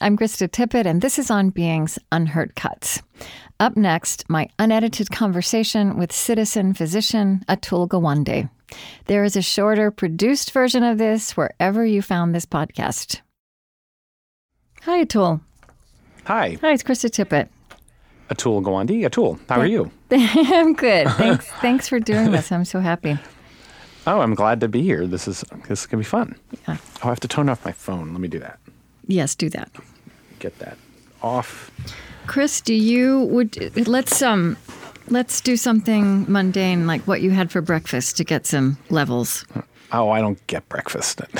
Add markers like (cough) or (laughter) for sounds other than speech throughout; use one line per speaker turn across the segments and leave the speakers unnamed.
I'm Krista Tippett, and this is On Being's Unheard Cuts. Up next, my unedited conversation with citizen physician Atul Gawande. There is a shorter, produced version of this wherever you found this podcast. Hi, Atul.
Hi.
Hi, it's Krista Tippett.
Atul Gawande. Atul, how are you? (laughs)
I'm good. (laughs) Thanks. Thanks for doing this. I'm so happy.
Oh, I'm glad to be here. This is this is gonna be fun.
Yeah.
Oh, I have to turn off my phone. Let me do that.
Yes, do that.
Get that off.
Chris, do you would let's um let's do something mundane like what you had for breakfast to get some levels.
Oh, I don't get breakfast. (laughs)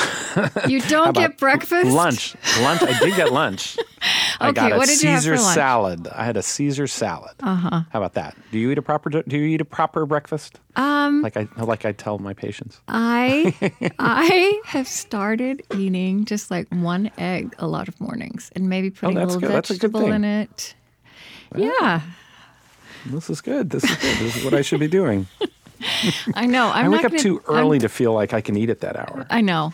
You don't get breakfast?
Lunch. Lunch. I did get lunch. (laughs) I
Okay,
got a
what did you have
Caesar
for lunch?
salad. I had a Caesar salad. Uh-huh. How about that? Do you eat a proper do you eat a proper breakfast?
Um
Like I like I tell my patients.
I (laughs) I have started eating just like one egg a lot of mornings and maybe putting a
Oh, that's
little
good. That's a
vegetable in it. Yeah,
This is good. This is good. This is what I should be doing.
I know. I'm
I
not
wake up
gonna-
too
I'm-
early to feel like I can eat at that hour.
I know.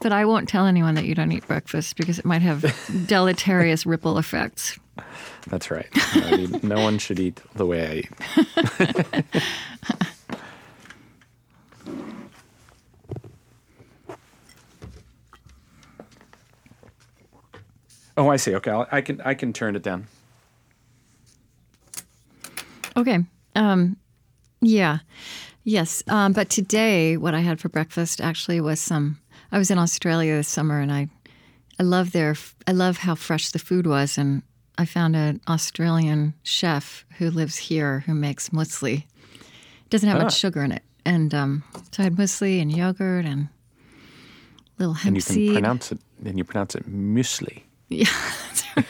But I won't tell anyone that you don't eat breakfast because it might have (laughs) deleterious ripple effects.
That's right. I mean, no one should eat the way I eat. (laughs) oh, I see. Okay, I'll, I can I can turn it down.
Okay. Um, yeah. Yes. Um, but today, what I had for breakfast actually was some. I was in Australia this summer, and I, I love their. I love how fresh the food was, and I found an Australian chef who lives here who makes muesli. Doesn't have
Ah.
much sugar in it, and um, so I had muesli and yogurt and little hemp
And you can
seed.
pronounce it. And you pronounce it muesli.
Yeah, (laughs) that's right.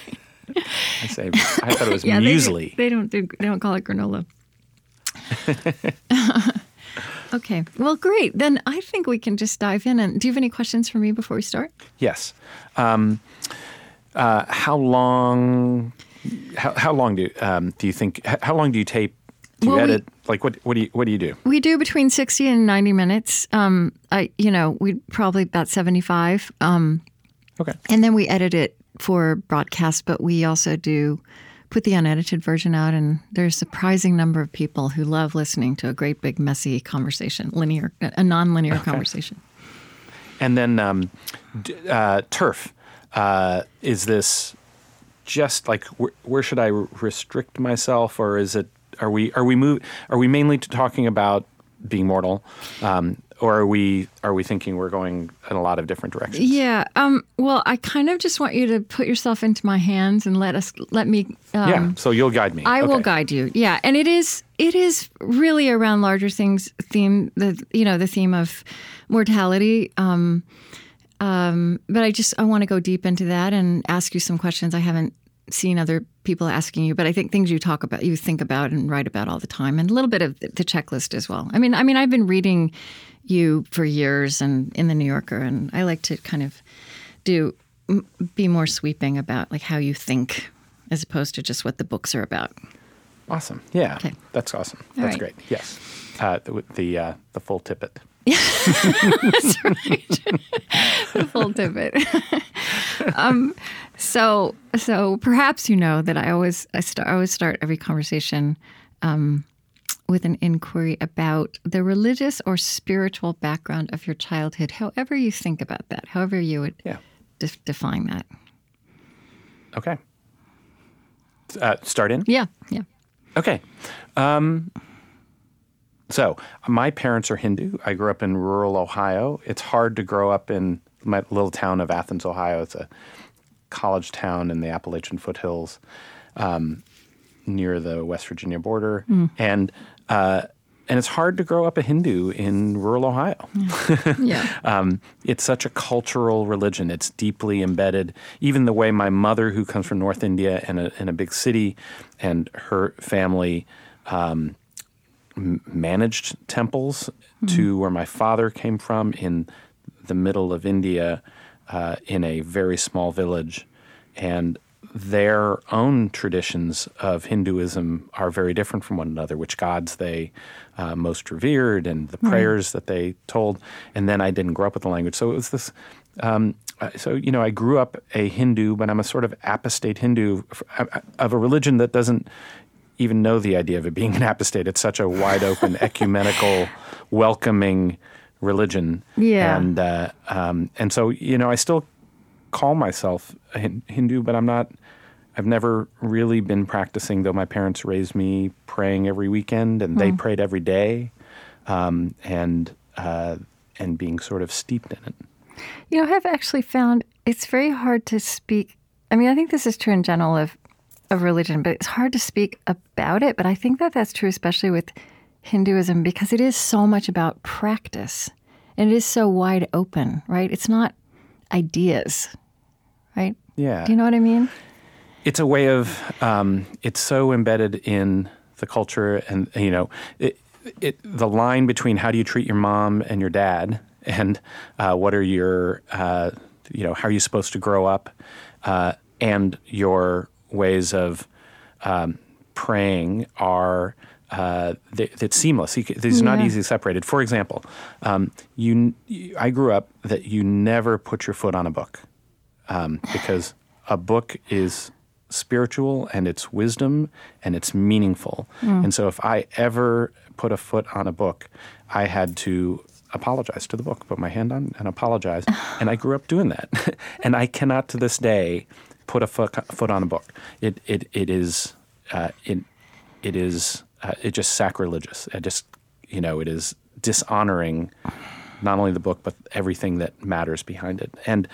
I say. I thought it was
Yeah, they,
muesli.
they don't do. They don't call it granola. (laughs) okay. Well, great. Then I think we can just dive in. And do you have any questions for me before we start?
Yes. Um, uh, how long? How, how long do um, do you think? How long do you tape? Do you
Well, we-
edit? like what? What do you What do you do?
We do between sixty and ninety minutes. Um, I, you know, we probably about seventy-five. Um,
Okay.
and then we edit it for broadcast. But we also do put the unedited version out, and there's a surprising number of people who love listening to a great big messy conversation, linear, a non-linear conversation.
And then um, uh, turf. Uh, is this just like wh- where should I r- restrict myself, or is it? Are we are we move? Are we mainly talking about being mortal, um, or are we are we thinking we're going in a lot of different directions?
Yeah. Um, well, I kind of just want you to put yourself into my hands and let us let me. Um,
yeah. So you'll guide me.
I will guide you. Yeah, and it is it is really around larger things theme the you know the theme of mortality. Um, um, but I just I want to go deep into that and ask you some questions I haven't seen other people asking you. But I think things you talk about, you think about and write about all the time, and a little bit of the checklist as well. I mean, I mean, I've been reading you for years and in the New Yorker, and I like to kind of do be more sweeping about like how you think as opposed to just what the books are about.
Awesome. Yeah.
Okay.
That's awesome.
All
That's
right.
great. Yes. Uh, the the, uh, the full tippet. (laughs)
That's right. (laughs) the full divot. (laughs) um, so, so perhaps you know that I always I, start, I always start every conversation um, with an inquiry about the religious or spiritual background of your childhood. However you think about that, however you would
Yeah.
de- define that.
Okay. Uh, start in.
Yeah, yeah.
Okay. Um, so my parents are Hindu. I grew up in rural Ohio. It's hard to grow up in my little town of Athens, Ohio. It's a college town in the Appalachian foothills, um, near the West Virginia border, and uh, and it's hard to grow up a Hindu in rural Ohio.
Yeah. (laughs)
Um, it's such a cultural religion. It's deeply embedded. Even the way my mother, who comes from North India in a, in a big city, and her family, um, managed temples to where my father came from in the middle of India uh, in a very small village. And their own traditions of Hinduism are very different from one another, which gods they uh, most revered and the prayers that they told. And then I didn't grow up with the language. So it was this. Um, uh, so, you know, I grew up a Hindu, but I'm a sort of apostate Hindu uh, of a religion that doesn't even know the idea of it being an apostate. It's such a wide open, (laughs) ecumenical, welcoming religion.
Yeah.
And uh, um, and so you know, I still call myself a Hindu, but I'm not. I've never really been practicing, though my parents raised me praying every weekend, and they prayed every day, um, and uh, and being sort of steeped in it.
You know, I've actually found it's very hard to speak. I mean, I think this is true in general of of religion, but it's hard to speak about it. But I think that that's true, especially with Hinduism, because it is so much about practice, and it is so wide open, right? It's not ideas, right?
Yeah.
Do you know what I mean?
it's a way of um, it's so embedded in the culture and you know it, it, the line between how do you treat your mom and your dad and uh, what are your uh, you know how are you supposed to grow up uh, and your ways of um, praying are uh, they, it's seamless. You, these are not easily separated. For example, um, you, I grew up that you never put your foot on a book um, because a book is spiritual and it's wisdom and it's meaningful. And so if I ever put a foot on a book, I had to apologize to the book, put my hand on and apologize. (sighs) and I grew up doing that. (laughs) and I cannot to this day put a foot, foot on a book. It, it, it is, uh, it, it is, uh, it just sacrilegious. I just, you know, it is dishonoring not only the book, but everything that matters behind it. And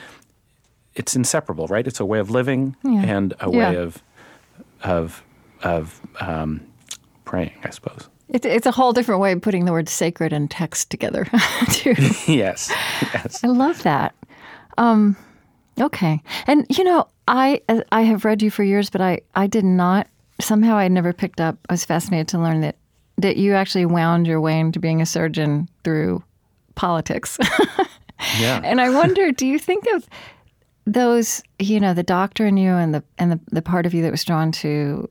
it's inseparable, right? It's a way of living
Yeah.
and a
Yeah.
way of of of um, praying, I suppose.
It's it's a whole different way of putting the word sacred and text together. (laughs) too. (laughs)
yes, yes.
I love that. Um, okay, and you know, I I have read you for years, but I I did not somehow I never picked up. I was fascinated to learn that that you actually wound your way into being a surgeon through politics. (laughs)
Yeah.
and I wonder, do you think of those, you know, the doctor in you and the and the, the part of you that was drawn to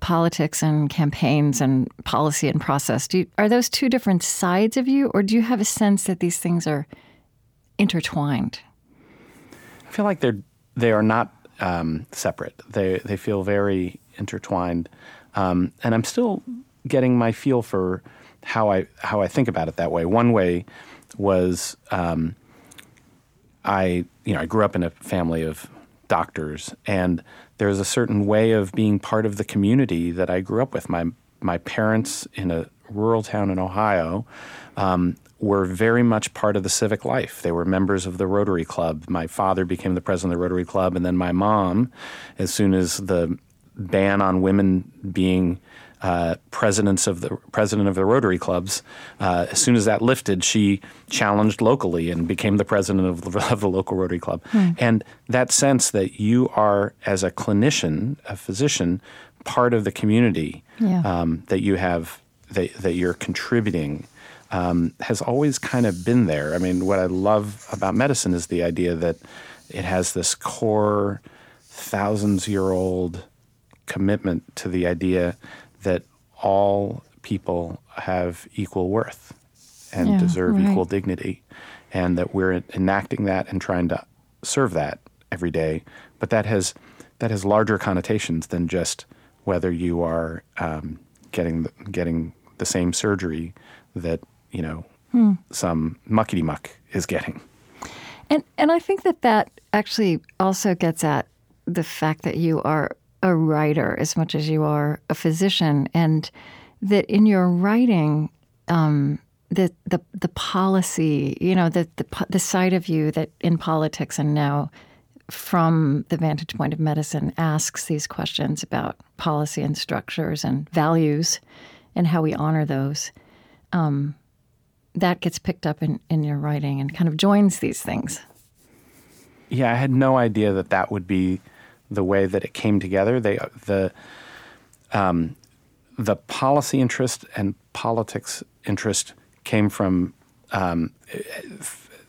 politics and campaigns and policy and process? Do you, are those two different sides of you, or do you have a sense that these things are intertwined?
I feel like they're they are not um, separate. They they feel very intertwined, um, and I'm still getting my feel for how I how I think about it that way. One way was um, I you know I grew up in a family of doctors, and there's a certain way of being part of the community that I grew up with. My my parents in a rural town in Ohio um, were very much part of the civic life. They were members of the Rotary Club. My father became the president of the Rotary Club, and then my mom, as soon as the ban on women being uh, presidents of the president of the Rotary clubs. Uh, as soon as that lifted, she challenged locally and became the president of the, (laughs) of the local Rotary club. And that sense that you are, as a clinician, a physician, part of the community
Yeah.
um, that you have that, that you're contributing um, has always kind of been there. I mean, what I love about medicine is the idea that it has this core thousands year old commitment to the idea that all people have equal worth and
Yeah,
deserve
right.
equal dignity, and that we're enacting that and trying to serve that every day. But that has that has larger connotations than just whether you are um, getting the, getting the same surgery that you know
Hmm.
some muckety muck is getting.
And and I think that that actually also gets at the fact that you are a writer as much as you are a physician, and that in your writing, um, the the the policy, you know, the the the side of you that in politics and now from the vantage point of medicine asks these questions about policy and structures and values and how we honor those that gets picked up in, in your writing and kind of joins these things.
Yeah, I had no idea that that would be the way that it came together. They the um, the policy interest and politics interest came from um,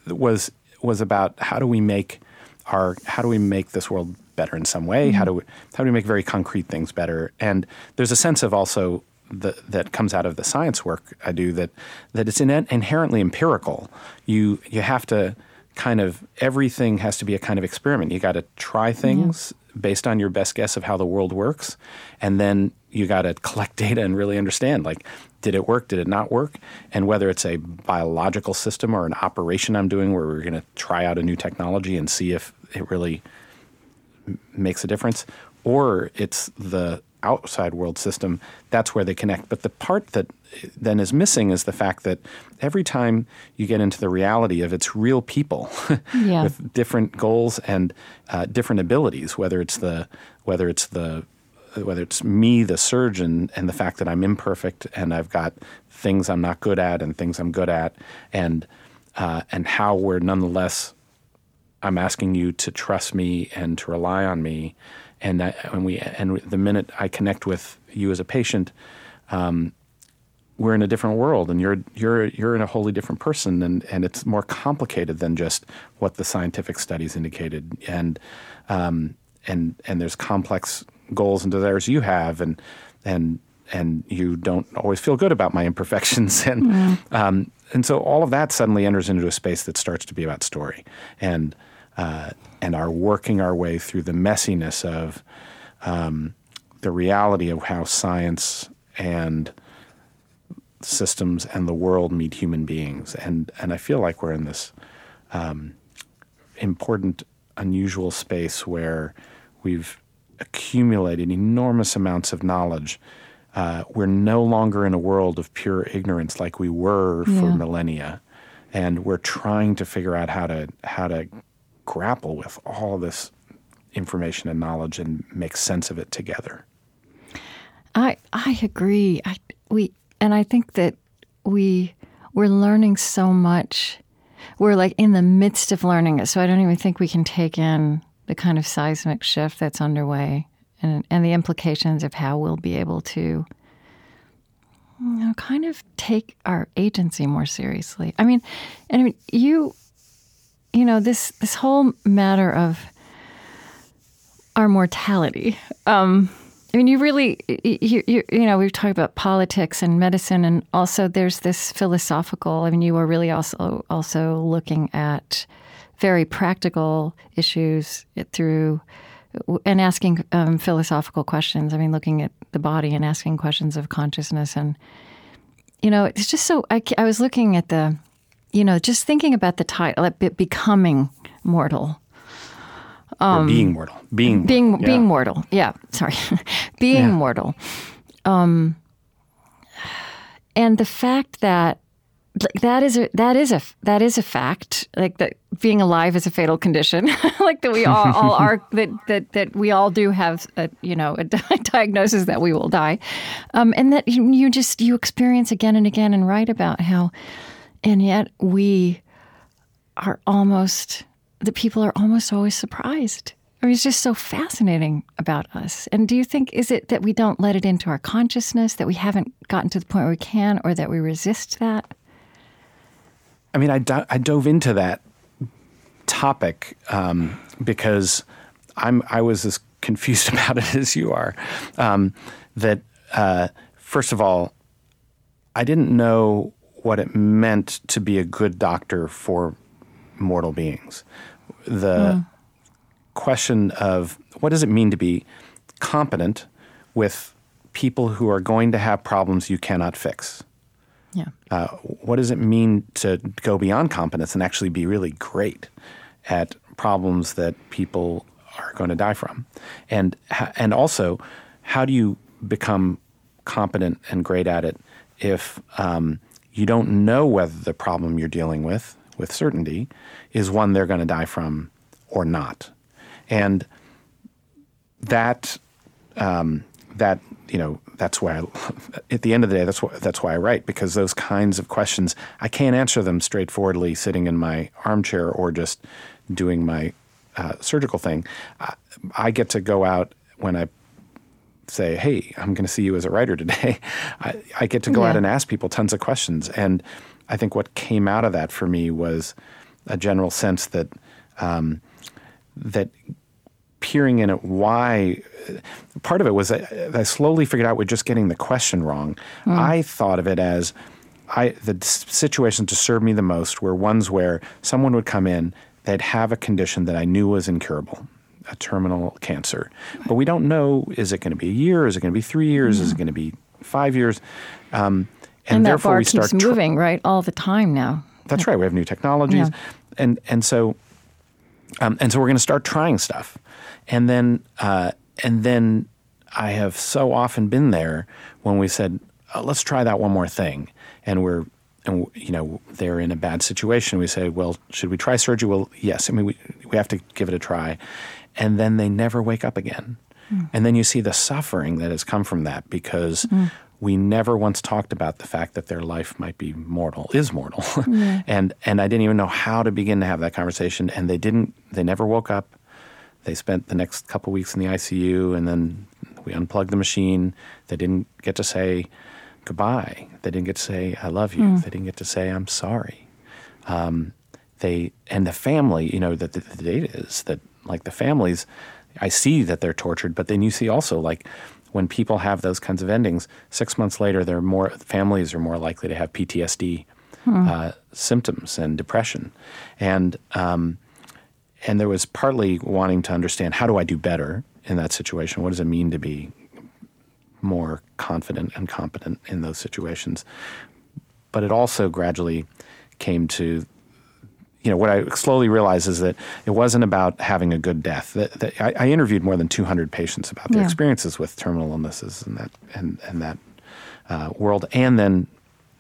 was was about how do we make our how do we make this world better in some way? Mm-hmm. How do we how do we make very concrete things better? And there's a sense of also the, that comes out of the science work I do that that it's in, inherently empirical. You you have to kind of everything has to be a kind of experiment. You got to try things mm-hmm. based on your best guess of how the world works, and then you got to collect (laughs) data and really understand like did it work, did it not work, and whether it's a biological system or an operation I'm doing where we're going to try out a new technology and see if it really makes a difference, or it's the outside world system, that's where they connect. But the part that then is missing is the fact that every time you get into the reality of it's real people (laughs) yeah. with different goals and uh, different abilities, whether it's the whether it's the whether it's me, the surgeon, and the fact that I'm imperfect and I've got things I'm not good at and things I'm good at, and uh, and how we're nonetheless, I'm asking you to trust me and to rely on me, and that, and we and the minute I connect with you as a patient, um, we're in a different world, and you're you're you're in a wholly different person, and and it's more complicated than just what the scientific studies indicated, and um, and and there's complex goals and desires you have, and and and you don't always feel good about my imperfections, (laughs) and mm. um, and so all of that suddenly enters into a space that starts to be about story, and uh, and are working our way through the messiness of um, the reality of how science and systems and the world meet human beings, and and I feel like we're in this um, important, unusual space where we've accumulated enormous amounts of knowledge. Uh, we're no longer in a world of pure ignorance like we were yeah. for millennia, and we're trying to figure out how to how to grapple with all this information and knowledge and make sense of it together.
I I agree. I we and I think that we we're learning so much. We're like in the midst of learning it, so I don't even think we can take in the kind of seismic shift that's underway and, and the implications of how we'll be able to you know, kind of take our agency more seriously. I mean, and I mean, you, you know, this this whole matter of our mortality. Um, I mean, you really, you, you, you, know, we've talked about politics and medicine, and also there's this philosophical. I mean, you were really also also looking at very practical issues through and asking um, philosophical questions. I mean, looking at the body and asking questions of consciousness, and you know, it's just so. I, I was looking at the, you know, just thinking about the title, like becoming mortal.
Um, being mortal. Being
being yeah. being mortal. Yeah, sorry, (laughs) being yeah. mortal. Um, and the fact that that is a that is a that is a fact. Like that being alive is a fatal condition. (laughs) like that we all, all are (laughs) that, that that we all do have a you know a diagnosis that we will die, um, and that you just you experience again and again and write about how, and yet we are almost the people are almost always surprised. I mean, it's just so fascinating about us. And do you think is it that we don't let it into our consciousness that we haven't gotten to the point where we can, or that we resist that?
I mean, I, do- I dove into that topic um, because I'm I was as confused (laughs) about it as you are. Um, that uh, first of all, I didn't know what it meant to be a good doctor for mortal beings. The mm. question of what does it mean to be competent with people who are going to have problems you cannot fix.
Yeah. Uh,
what does it mean to go beyond competence and actually be really great at problems that people are going to die from? And and also, how do you become competent and great at it if um, you don't know whether the problem you're dealing with with certainty is one they're going to die from or not? And that um, that you know that's why I, (laughs) at the end of the day that's why that's why I write because those kinds of questions I can't answer them straightforwardly sitting in my armchair or just doing my uh, surgical thing. I, I, get to go out when I say, "Hey, I'm going to see you as a writer today." (laughs) I, I get to go
Yeah.
out and ask people tons of questions, and I think what came out of that for me was a general sense that um, that peering in at why part of it was I, I slowly figured out we're just getting the question wrong. I thought of it as I the situations to serve me the most were ones where someone would come in, they'd have a condition that I knew was incurable, a terminal cancer, but we don't know is it going to be a year, is it going to be three years, is it going to be five years, um, and,
And, that
therefore
bar
we
keeps
start tr-
moving, right, all the time now.
that's right. We have new technologies,
Yeah.
and and so um, and so we're going to start trying stuff, and then uh, and then I have so often been there when we said, oh, let's try that one more thing, and we're and you know they're in a bad situation. We say, well, should we try surgery? Well, yes. I mean, we we have to give it a try, and then they never wake up again, hmm. and then you see the suffering that has come from that because. Hmm. We never once talked about the fact that their life might be mortal, is mortal, (laughs) and and I didn't even know how to begin to have that conversation. And they didn't. They never woke up. They spent the next couple weeks in the ICU, and then we unplugged the machine. They didn't get to say goodbye. They didn't get to say "I love you." Hmm. They didn't get to say "I'm sorry." Um, they and the family, you know, that the, the data is that like the families, I see that they're tortured, but then you see also like when people have those kinds of endings, six months later, they're more families are more likely to have PTSD uh, symptoms and depression, and um, and there was partly wanting to understand how do I do better in that situation? What does it mean to be more confident and competent in those situations? But it also gradually came to, you know, what I slowly realized is that it wasn't about having a good death. That, that I, I interviewed more than 200 patients about their
Yeah.
experiences with terminal illnesses and that and and that uh, world, and then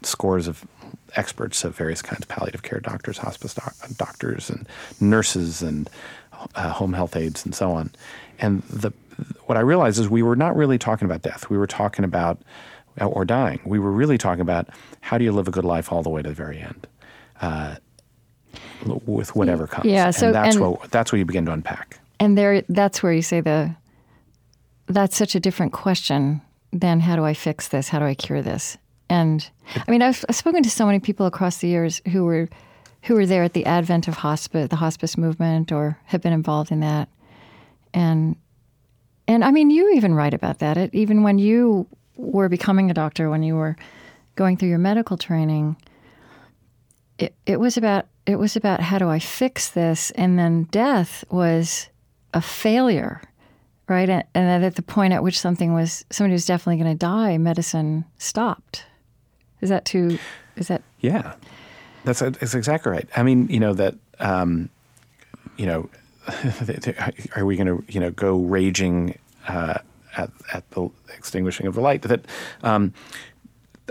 scores of experts of various kinds of palliative care doctors, hospice doc- doctors, and nurses, and uh, home health aides, and so on. And the what I realized is we were not really talking about death. We were talking about or dying. We were really talking about how do you live a good life all the way to the very end, uh, with whatever comes.
Yeah, so-
and that's
and-
what that's what you begin to unpack.
And there, that's where you say the. That's such a different question than how do I fix this? How do I cure this? And I mean, I've, I've spoken to so many people across the years who were, who were there at the advent of hospice, the hospice movement, or have been involved in that, and, and I mean, you even write about that. It, even when you were becoming a doctor, when you were going through your medical training, it, it was about it was about how do I fix this, and then death was a failure, right? And, and at the point at which something was somebody was definitely going to die, medicine stopped. Is that too? Is that
Yeah, that's that's exactly right. I mean, you know that, um, you know, (laughs) are we going to you know go raging uh, at at the extinguishing of the light? That um,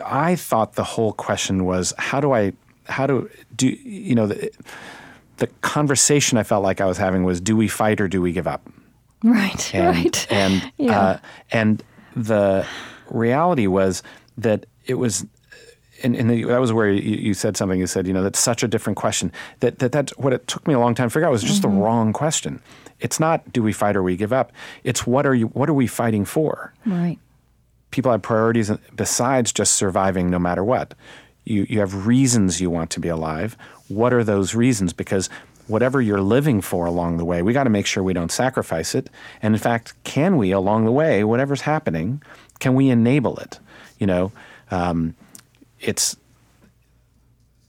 I thought the whole question was how do I how do do you know the the conversation I felt like I was having was do we fight or do we give up?
right?
and
right.
and (laughs)
Yeah.
uh, and the reality was that it was and, and the, that was where you, you said something you said you know that's such a different question that, that that's what it took me a long time to figure out was just
Mm-hmm.
the wrong question it's not do we fight or we give up it's what are you what are we fighting for
right.
people have priorities besides just surviving no matter what. You, you have reasons you want to be alive. What are those reasons? Because whatever you're living for along the way, we got to make sure we don't sacrifice it. And in fact, can we along the way, whatever's happening, can we enable it? You know, um, it's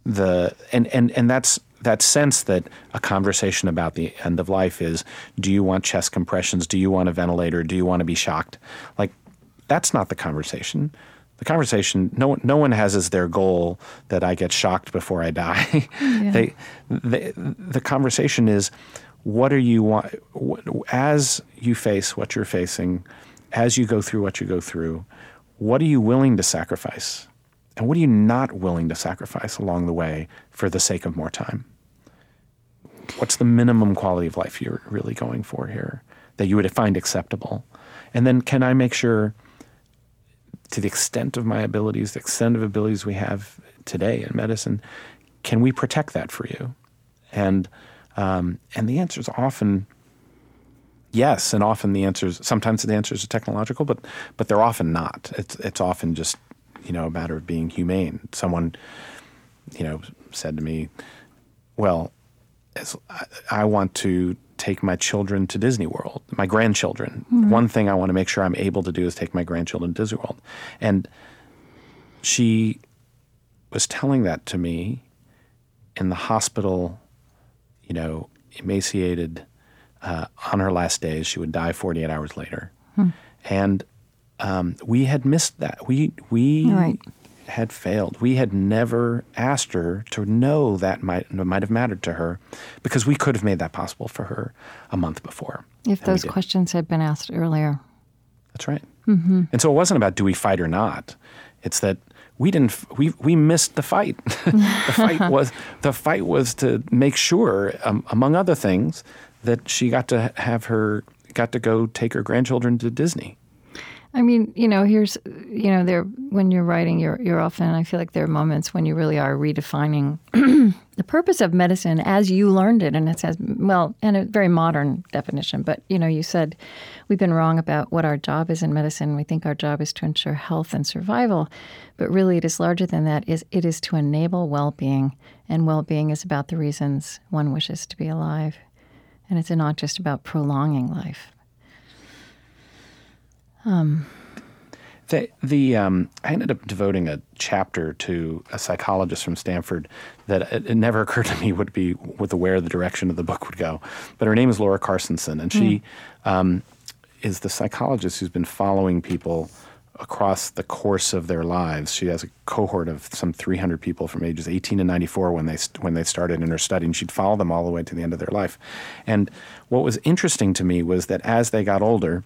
the and and and that's that sense that a conversation about the end of life is do you want chest compressions do you want a ventilator do you want to be shocked like that's not the conversation the conversation no one, no one has as their goal that I get shocked before I die (laughs) they, they the conversation is what are you want as you face what you're facing as you go through what you go through what are you willing to sacrifice and what are you not willing to sacrifice along the way for the sake of more time? What's the minimum quality of life you're really going for here that you would find acceptable? And then can I make sure, to the extent of my abilities, the extent of abilities we have today in medicine, can we protect that for you? And um, and the answer is often yes, and often the answers sometimes the answers are technological, but but they're often not. It's it's often just you know a matter of being humane. Someone you know said to me, "Well, I, I want to." Take my children to Disney World, my grandchildren. One thing I want to make sure I'm able to do is take my grandchildren to Disney World. And she was telling that to me in the hospital, you know, emaciated uh, on her last days. She would die 48 hours later. And um, we had missed that. We, we
Right.
Had failed. We had never asked her to know that might, might have mattered to her because we could have made that possible for her a month before.
If those questions had been asked earlier.
That's right. Mm-hmm. And so it wasn't about do we fight or not. It's that we didn't. We we missed the fight. (laughs) the fight (laughs) was the fight was to make sure, um, among other things, that she got to have her got to go take her grandchildren to Disney.
I mean, you know, here's, you know, there when you're writing, you're you're often. I feel like there are moments when you really are redefining (clears throat) the purpose of medicine as you learned it, and it says, well, and a very modern definition. But you know, you said we've been wrong about what our job is in medicine. We think our job is to ensure health and survival, but really, it is larger than that. Is it is to enable well-being, and well-being is about the reasons one wishes to be alive, and it's not just about prolonging life.
The, the um, I ended up devoting a chapter to a psychologist from Stanford that it, it never (laughs) occurred to me would be with where the direction of the book would go. But her name is Laura Carstensen, and she um, is the psychologist who's been following people across the course of their lives. She has a cohort of some 300 people from ages 18 to 94 when they when they started in her study, and she'd follow them all the way to the end of their life. And what was interesting to me was that as they got older,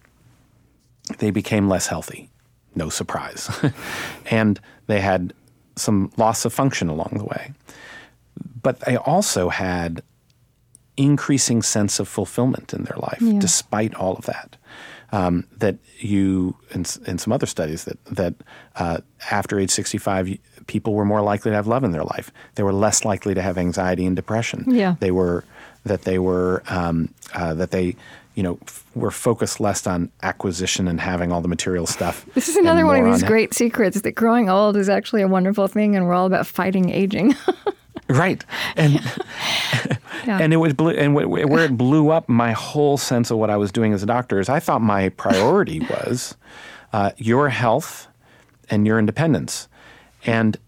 they became less healthy. No surprise. (laughs) and they had some loss of function along the way. But they also had increasing sense of fulfillment in their life despite all of that. Um, that you, in, in some other studies, that, that uh, after age 65, people were more likely to have love in their life. They were less likely to have anxiety and depression.
Yeah.
They were, that they were, um, uh, that they, you know, f- were focused less on acquisition and having all the material stuff. (laughs)
This is another one of these
on-
great secrets that growing old is actually a wonderful thing, and we're all about fighting aging. (laughs)
Right. And (laughs)
Yeah.
and it was blew, and wh- where it blew up my whole sense of what I was doing as a doctor is I thought my priority was uh, your health and your independence, and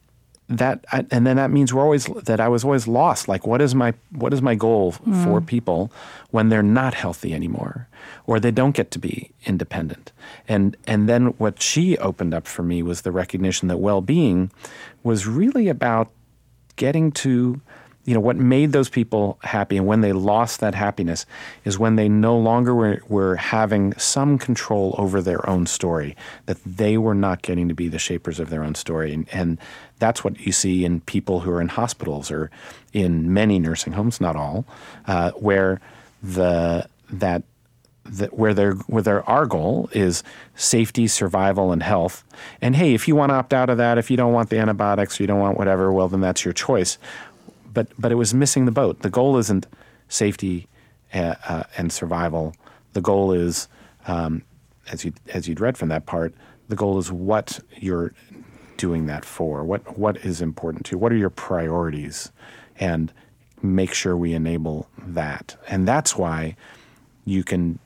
that I, and then that means we're always that I was always lost. Like, what is my what is my goal for mm. people when they're not healthy anymore, or they don't get to be independent? And and then what she opened up for me was the recognition that well being was really about getting to you know what made those people happy and when they lost that happiness is when they no longer were, were having some control over their own story that they were not getting to be the shapers of their own story and, and that's what you see in people who are in hospitals or in many nursing homes not all uh, where the that that where their where their our goal is safety, survival, and health. And hey, if you want to opt out of that, if you don't want the antibiotics, you don't want whatever, well then that's your choice. But but it was missing the boat. The goal isn't safety uh, uh, and survival. The goal is, um, as you as you'd read from that part, the goal is what you're doing that for. What what is important to you? What are your priorities? And make sure we enable that. And that's why you can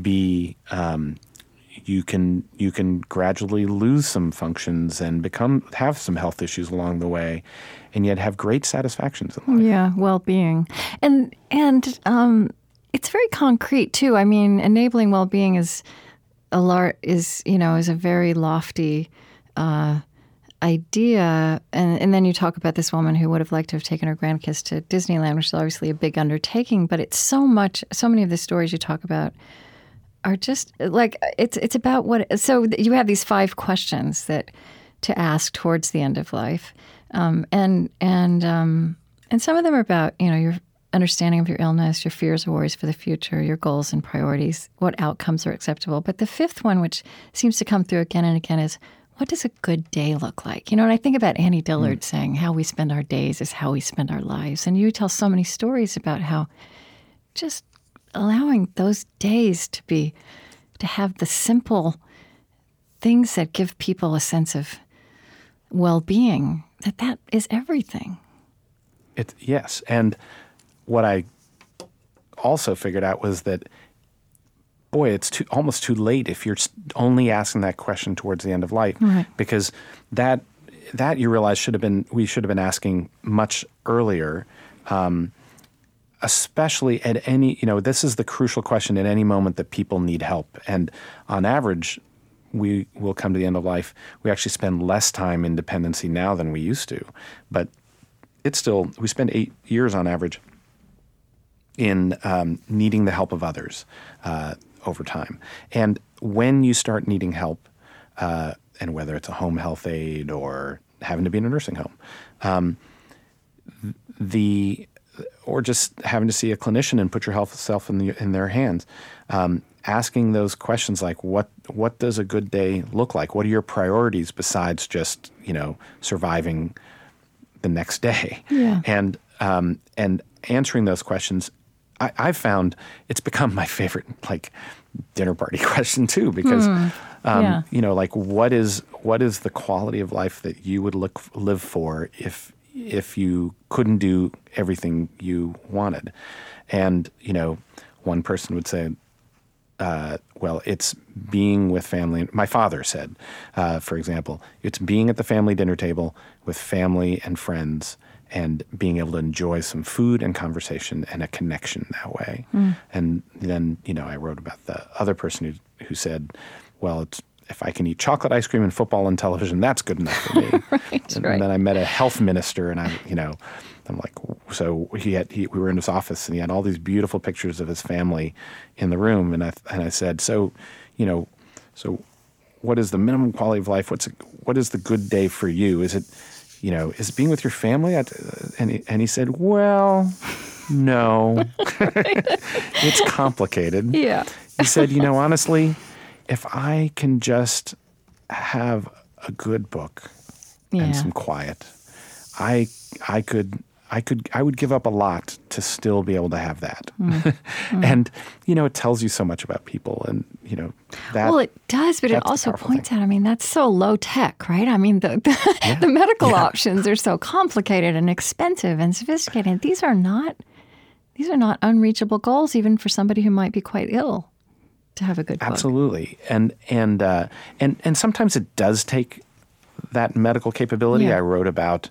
be um, you can you can gradually lose some functions and become have some health issues along the way, and yet have great satisfactions in life.
yeah, well-being, and and um, it's very concrete too. I mean, enabling well-being is a lar- is you know is a very lofty. Uh, idea and, and then you talk about this woman who would have liked to have taken her grandkids to disneyland which is obviously a big undertaking but it's so much so many of the stories you talk about are just like it's it's about what so you have these five questions that to ask towards the end of life um, and and um, and some of them are about you know your understanding of your illness your fears or worries for the future your goals and priorities what outcomes are acceptable but the fifth one which seems to come through again and again is what does a good day look like? You know, and I think about Annie Dillard saying, how we spend our days is how we spend our lives. And you tell so many stories about how just allowing those days to be to have the simple things that give people a sense of well-being that that is everything
It yes, and what I also figured out was that boy, it's too, almost too late if you're only asking that question towards the end of life,
Right.
because that that you realize should have been we should have been asking much earlier. Um, especially at any you know this is the crucial question at any moment that people need help and on average we will come to the end of life we actually spend less time in dependency now than we used to but it's still we spend eight years on average in um, needing the help of others uh, over time. And when you start needing help, uh, and whether it's a home health aide or having to be in a nursing home, um, the or just having to see a clinician and put your health self in, the, in their hands, um, asking those questions like what what does a good day look like? What are your priorities besides just you know surviving the next day?
Yeah.
And um, and answering those questions, I, I've found it's become my favorite like dinner party (laughs) question too because um,
Yeah.
you know like what is what is the quality of life that you would look live for if if you couldn't do everything you wanted and you know one person would say uh, well, it's being with family. My father said, uh, for example, it's being at the family dinner table with family and friends and being able to enjoy some food and conversation and a connection that way. And then, you know, I wrote about the other person who, who said, well, it's, if I can eat chocolate ice cream and football and television, that's good enough for me. (laughs)
Right,
and
right.
then I met a health minister, and I, you know, I'm like, so he had, he, we were in his office, and he had all these beautiful pictures of his family in the room, and I, and I said, so, you know, so what is the minimum quality of life? What's, what is the good day for you? Is it, you know, is it being with your family? And he, and he said, well, no, (laughs) (laughs) it's complicated.
yeah
He said, you know, honestly, if I can just have a good book
Yeah.
and some quiet, I I could I could I would give up a lot to still be able to have that. (laughs)
Mm.
and you know, it tells you so much about people and you know that
well, it does, but it also points
thing.
out. I mean, that's so low tech, right? I mean, the (laughs) the, the medical options are so complicated and expensive and sophisticated. These are not these are not unreachable goals, even for somebody who might be quite ill. To have a good book.
Absolutely, and and uh, and and sometimes it does take that medical capability.
Yeah.
I wrote about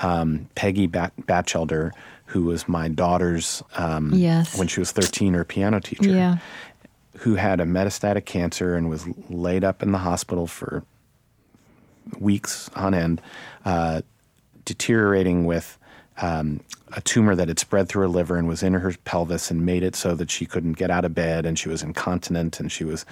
um, Peggy Bat- Batchelder, who was my daughter's um,
Yes.
when she was thirteen, her piano teacher,
Yeah.
who had a metastatic cancer and was laid up in the hospital for weeks on end, uh, deteriorating with um, a tumor that had spread through her liver and was in her pelvis and made it so that she couldn't get out of bed and she was incontinent and she was,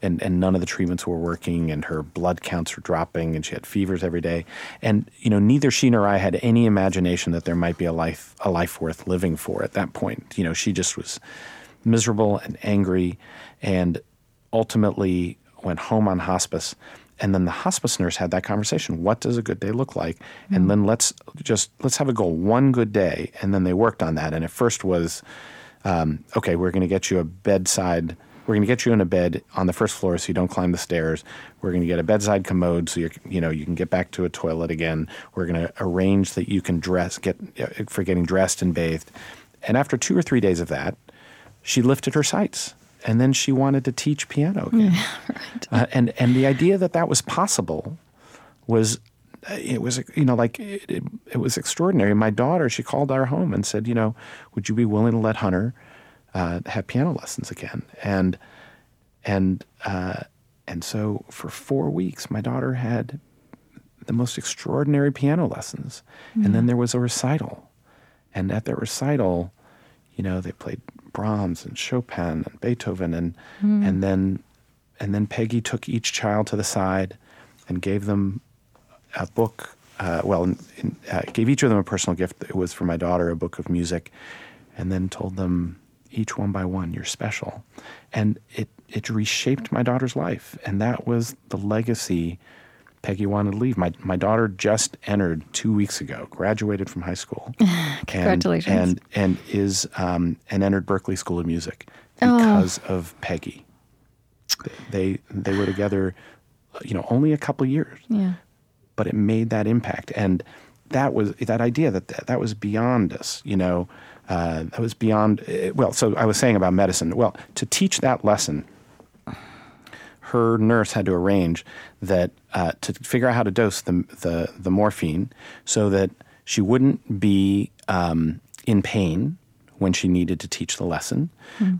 and, and none of the treatments were working and her blood counts were dropping and she had fevers every day. And, you know, neither she nor I had any imagination that there might be a life, a life worth living for at that point. You know, she just was miserable and angry and ultimately went home on hospice. And then the hospice nurse had that conversation. What does a good day look like? And then let's just let's have a goal, one good day. And then they worked on that. And at first was, um, okay, we're going to get you a bedside. We're going to get you in a bed on the first floor so you don't climb the stairs. We're going to get a bedside commode so you you know you can get back to a toilet again. We're going to arrange that you can dress get uh, for getting dressed and bathed. And after two or three days of that, she lifted her sights and then she wanted to teach piano again. (laughs) uh, and and the idea that that was possible was uh, it was you know like it, it, it was extraordinary. My daughter she called our home and said, you know, would you be willing to let Hunter uh, have piano lessons again? And and uh, and so for four weeks, my daughter had the most extraordinary piano lessons, and then there was a recital, and at that recital, you know, they played Brahms and Chopin and Beethoven, and and then and then Peggy took each child to the side and gave them a book. Uh, well, in, uh, gave each of them a personal gift. It was for my daughter a book of music, and then told them each one by one, "You're special," and it it reshaped my daughter's life, and that was the legacy Peggy wanted to leave. My my daughter just entered two weeks ago, graduated from high school. (laughs) and-
Congratulations.
And and, is um, and entered Berklee School of Music
Oh.
because of Peggy. They they were together, you know, only a couple years,
Yeah.
but it made that impact, and that was that idea that that, that was beyond us. You know, uh, that was beyond. eh, Well, so I was saying about medicine. Well, to teach that lesson her nurse had to arrange that uh, to figure out how to dose the, the, the morphine so that she wouldn't be um, in pain when she needed to teach the lesson,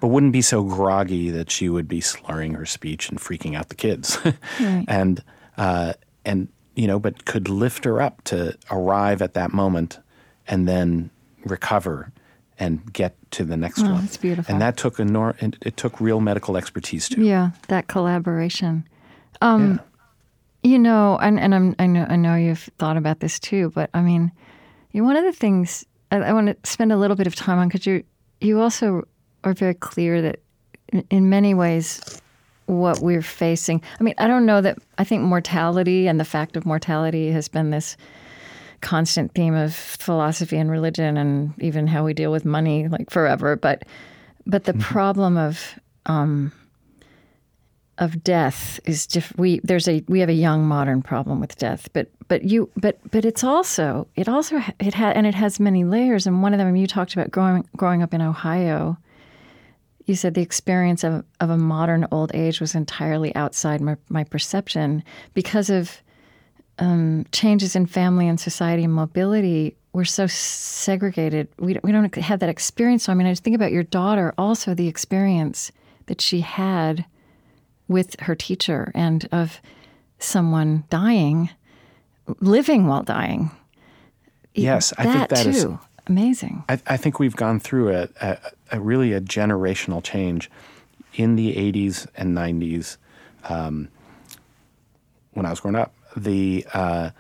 but wouldn't be so groggy that she would be slurring her speech and freaking out the kids. (laughs) and uh, and you know, but could lift her up to arrive at that moment and then recover and get to the next
Oh,
one.
that's beautiful.
And that took enor- it, it took real medical expertise too.
Yeah, that collaboration. Um, You know, and, and I'm, I know I know you've thought about this too, but I mean, you one of the things I, I want to spend a little bit of time on because you you also are very clear that in, in many ways what we're facing. I mean, I don't know that I think mortality and the fact of mortality has been this constant theme of philosophy and religion and even how we deal with money like forever. But but the problem of um, of death is diff- we there's a we have a young modern problem with death but but you but but it's also it also it had and it has many layers. And one of them you talked about growing growing up in Ohio. You said the experience of, of a modern old age was entirely outside my, my perception because of um, changes in family and society and mobility. We're so segregated. We don't, we don't have that experience. So, I mean, I just think about your daughter, also the experience that she had with her teacher and of someone dying, living while dying.
Yes, I think that
too.
is-
amazing.
I, I think we've gone through a, a, a really a generational change in the 80s and 90s um, when I was growing up. The uh,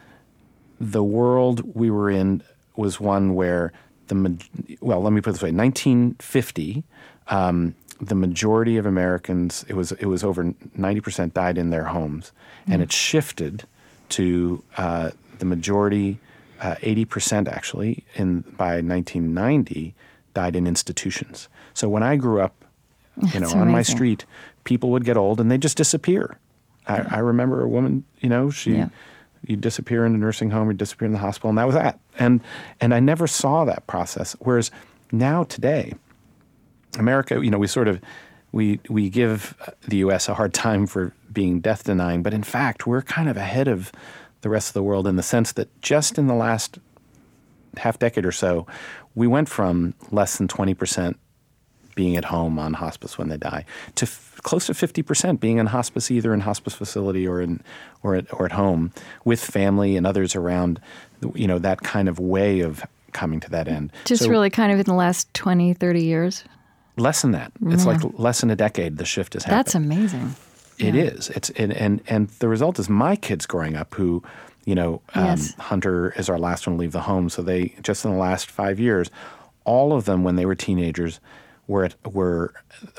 the world we were in was one where the well, let me put it this way: 1950, um, the majority of Americans it was it was over 90 percent died in their homes, and it shifted to uh, the majority, uh, 80 percent actually, in by 1990 died in institutions. So when I grew up, you know,
That's
on my street, people would get old and they just disappear. I, I remember a woman, you know, she
Yeah.
you disappear in a nursing home, you disappear in the hospital, and that was that. And and I never saw that process. Whereas now today, America, you know, we sort of we we give the U.S. a hard time for being death denying, but in fact, we're kind of ahead of the rest of the world in the sense that just in the last half decade or so, we went from less than twenty percent being at home on hospice when they die to close to 50% being in hospice either in hospice facility or in or at, or at home with family and others around you know that kind of way of coming to that end
Just
So
really kind of in the last 20, 30 years.
less than that it's like less than a decade the shift has happened
That's amazing.
It is. It's and, and and the result is my kids growing up who, you know, um,
Yes.
Hunter is our last one to leave the home. So they just in the last five years, all of them when they were teenagers, were were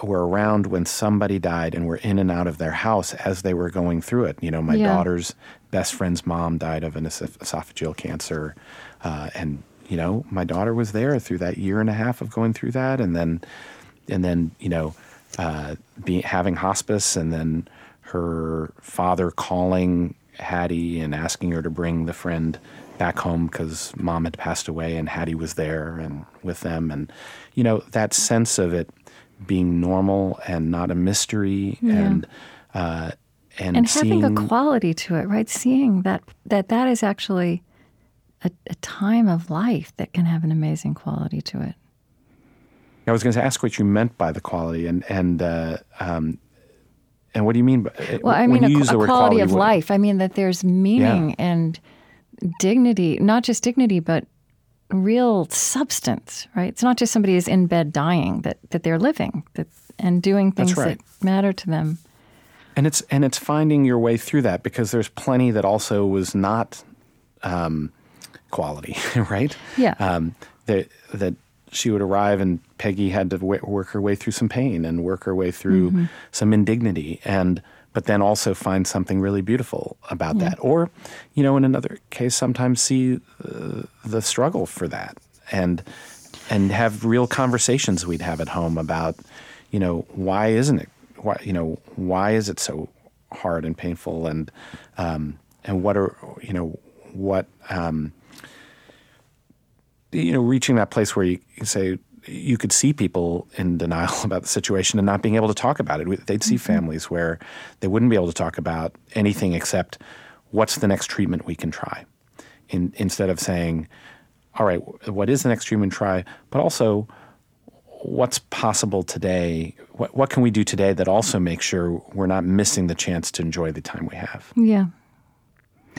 were around when somebody died and were in and out of their house as they were going through it. You know, my
Yeah.
daughter's best friend's mom died of an esophageal cancer, uh, and you know, my daughter was there through that year and a half of going through that, and then and then you know uh, be, having hospice and then her father calling Hattie and asking her to bring the friend back home because mom had passed away and Hattie was there and with them and you know that sense of it being normal and not a mystery and uh, and,
and having a quality to it, right? Seeing that that that is actually a, a time of life that can have an amazing quality to it.
I was going to ask what you meant by the quality and and uh, um, and what do you mean by
Well, I mean, a,
the
a
word
quality of
what-
life. I mean that there's meaning and dignity, not just dignity, but real substance, right? It's not just somebody who's in bed dying; that that they're living, that and doing things
right.
that matter to them.
And it's and it's finding your way through that because there's plenty that also was not um, quality, (laughs) right?
Yeah.
Um, that that she would arrive and Peggy had to w- work her way through some pain and work her way through
Mm-hmm.
some indignity and but then also find something really beautiful about that. Or, you know, in another case, sometimes see uh, the struggle for that and and have real conversations we'd have at home about, you know, why isn't it? Why you know why is it so hard and painful and um, and what are you know what um, you know reaching that place where you say you could see people in denial (laughs) about the situation and not being able to talk about it. They'd see mm-hmm. families where they wouldn't be able to talk about anything except what's the next treatment we can try, in, instead of saying, all right, what is the next treatment try, but also what's possible today? What, what can we do today that also makes sure we're not missing the chance to enjoy the time we have?
Yeah.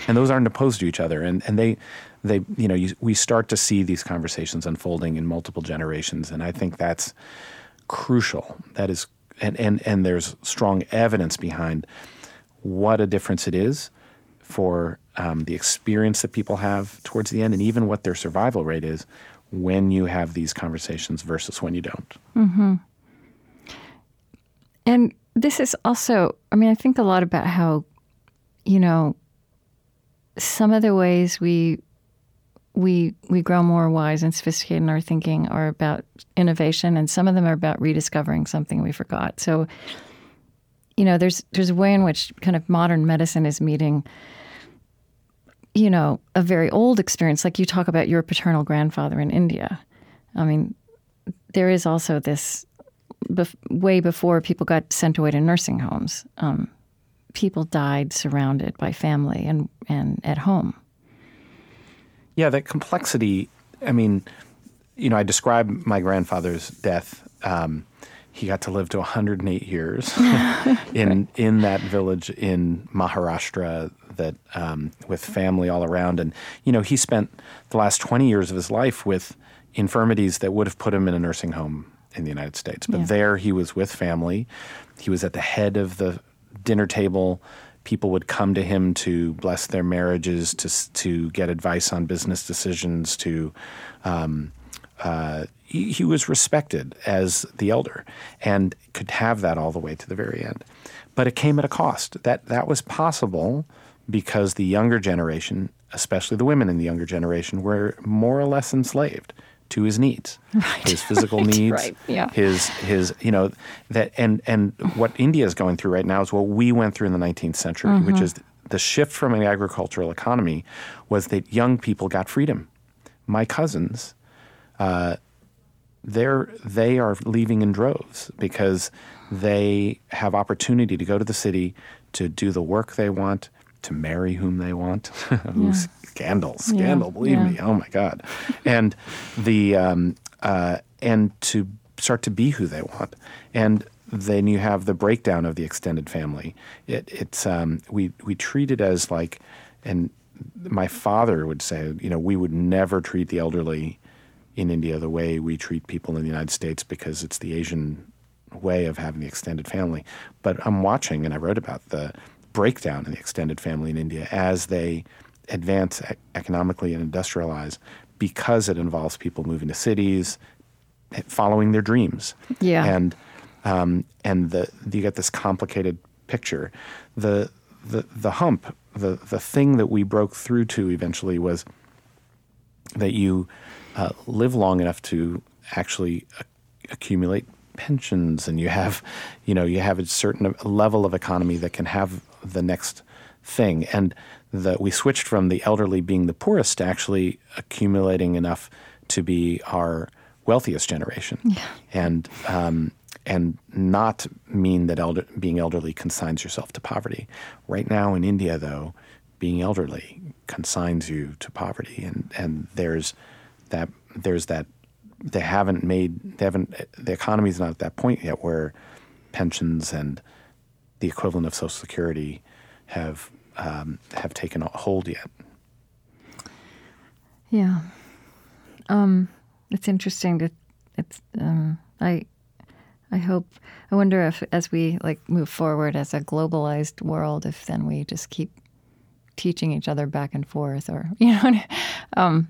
And those aren't opposed to each other, and, and they they you know you, we start to see these conversations unfolding in multiple generations, and I think that's crucial. That is, and and and there's strong evidence behind what a difference it is for um, the experience that people have towards the end, and even what their survival rate is when you have these conversations versus when you don't.
Mm-hmm. And this is also, I mean, I think a lot about how, you know, some of the ways we we we grow more wise and sophisticated in our thinking are about innovation, and some of them are about rediscovering something we forgot. So, you know, there's there's a way in which kind of modern medicine is meeting, you know, a very old experience. Like you talk about your paternal grandfather in India. I mean, there is also this bef- way before people got sent away to nursing homes. Um, people died surrounded by family and and at home
yeah, that complexity. I mean, you know, I describe my grandfather's death. Um, he got to live to 108 years (laughs) in in that village in Maharashtra that um, with family all around, and you know, he spent the last 20 years of his life with infirmities that would have put him in a nursing home in the United States. But yeah. there, he was with family. He was at the head of the dinner table people would come to him to bless their marriages, to to get advice on business decisions. To um, uh, he, he, was respected as the elder and could have that all the way to the very end. But it came at a cost. That that was possible because the younger generation, especially the women in the younger generation, were more or less enslaved to his needs,
right.
his physical (laughs)
right.
needs,
right. yeah.
his his you know that and and what India is going through right now is what we went through in the 19th century, mm-hmm. which is the shift from an agricultural economy was that young people got freedom. My cousins, uh, they're they are leaving in droves because they have opportunity to go to the city to do the work they want, to marry whom they want. (laughs) yeah scandal, scandal. Yeah, believe yeah. me, oh my god, and the um, uh, and to start to be who they want, and then you have the breakdown of the extended family. It, it's um, we we treat it as like, and my father would say, you know, we would never treat the elderly in India the way we treat people in the United States because it's the Asian way of having the extended family. But I'm watching, and I wrote about the breakdown in the extended family in India as they advance economically and industrialize because it involves people moving to cities, following their dreams.
Yeah.
And um, and the you get this complicated picture. The the the hump, the the thing that we broke through to eventually was that you uh, live long enough to actually accumulate pensions, and you have, you know, you have a certain level of economy that can have the next thing. And that we switched from the elderly being the poorest to actually accumulating enough to be our wealthiest generation,
yeah.
and um, and not mean that elder, being elderly consigns yourself to poverty. Right now in India, though, being elderly consigns you to poverty, and and there's that there's that they haven't made they haven't the economy's not at that point yet where pensions and the equivalent of Social Security have um, have taken hold yet.
Yeah, um, it's interesting that it's. Um, I I hope. I wonder if, as we like move forward as a globalized world, if then we just keep teaching each other back and forth, or (laughs) you know, um,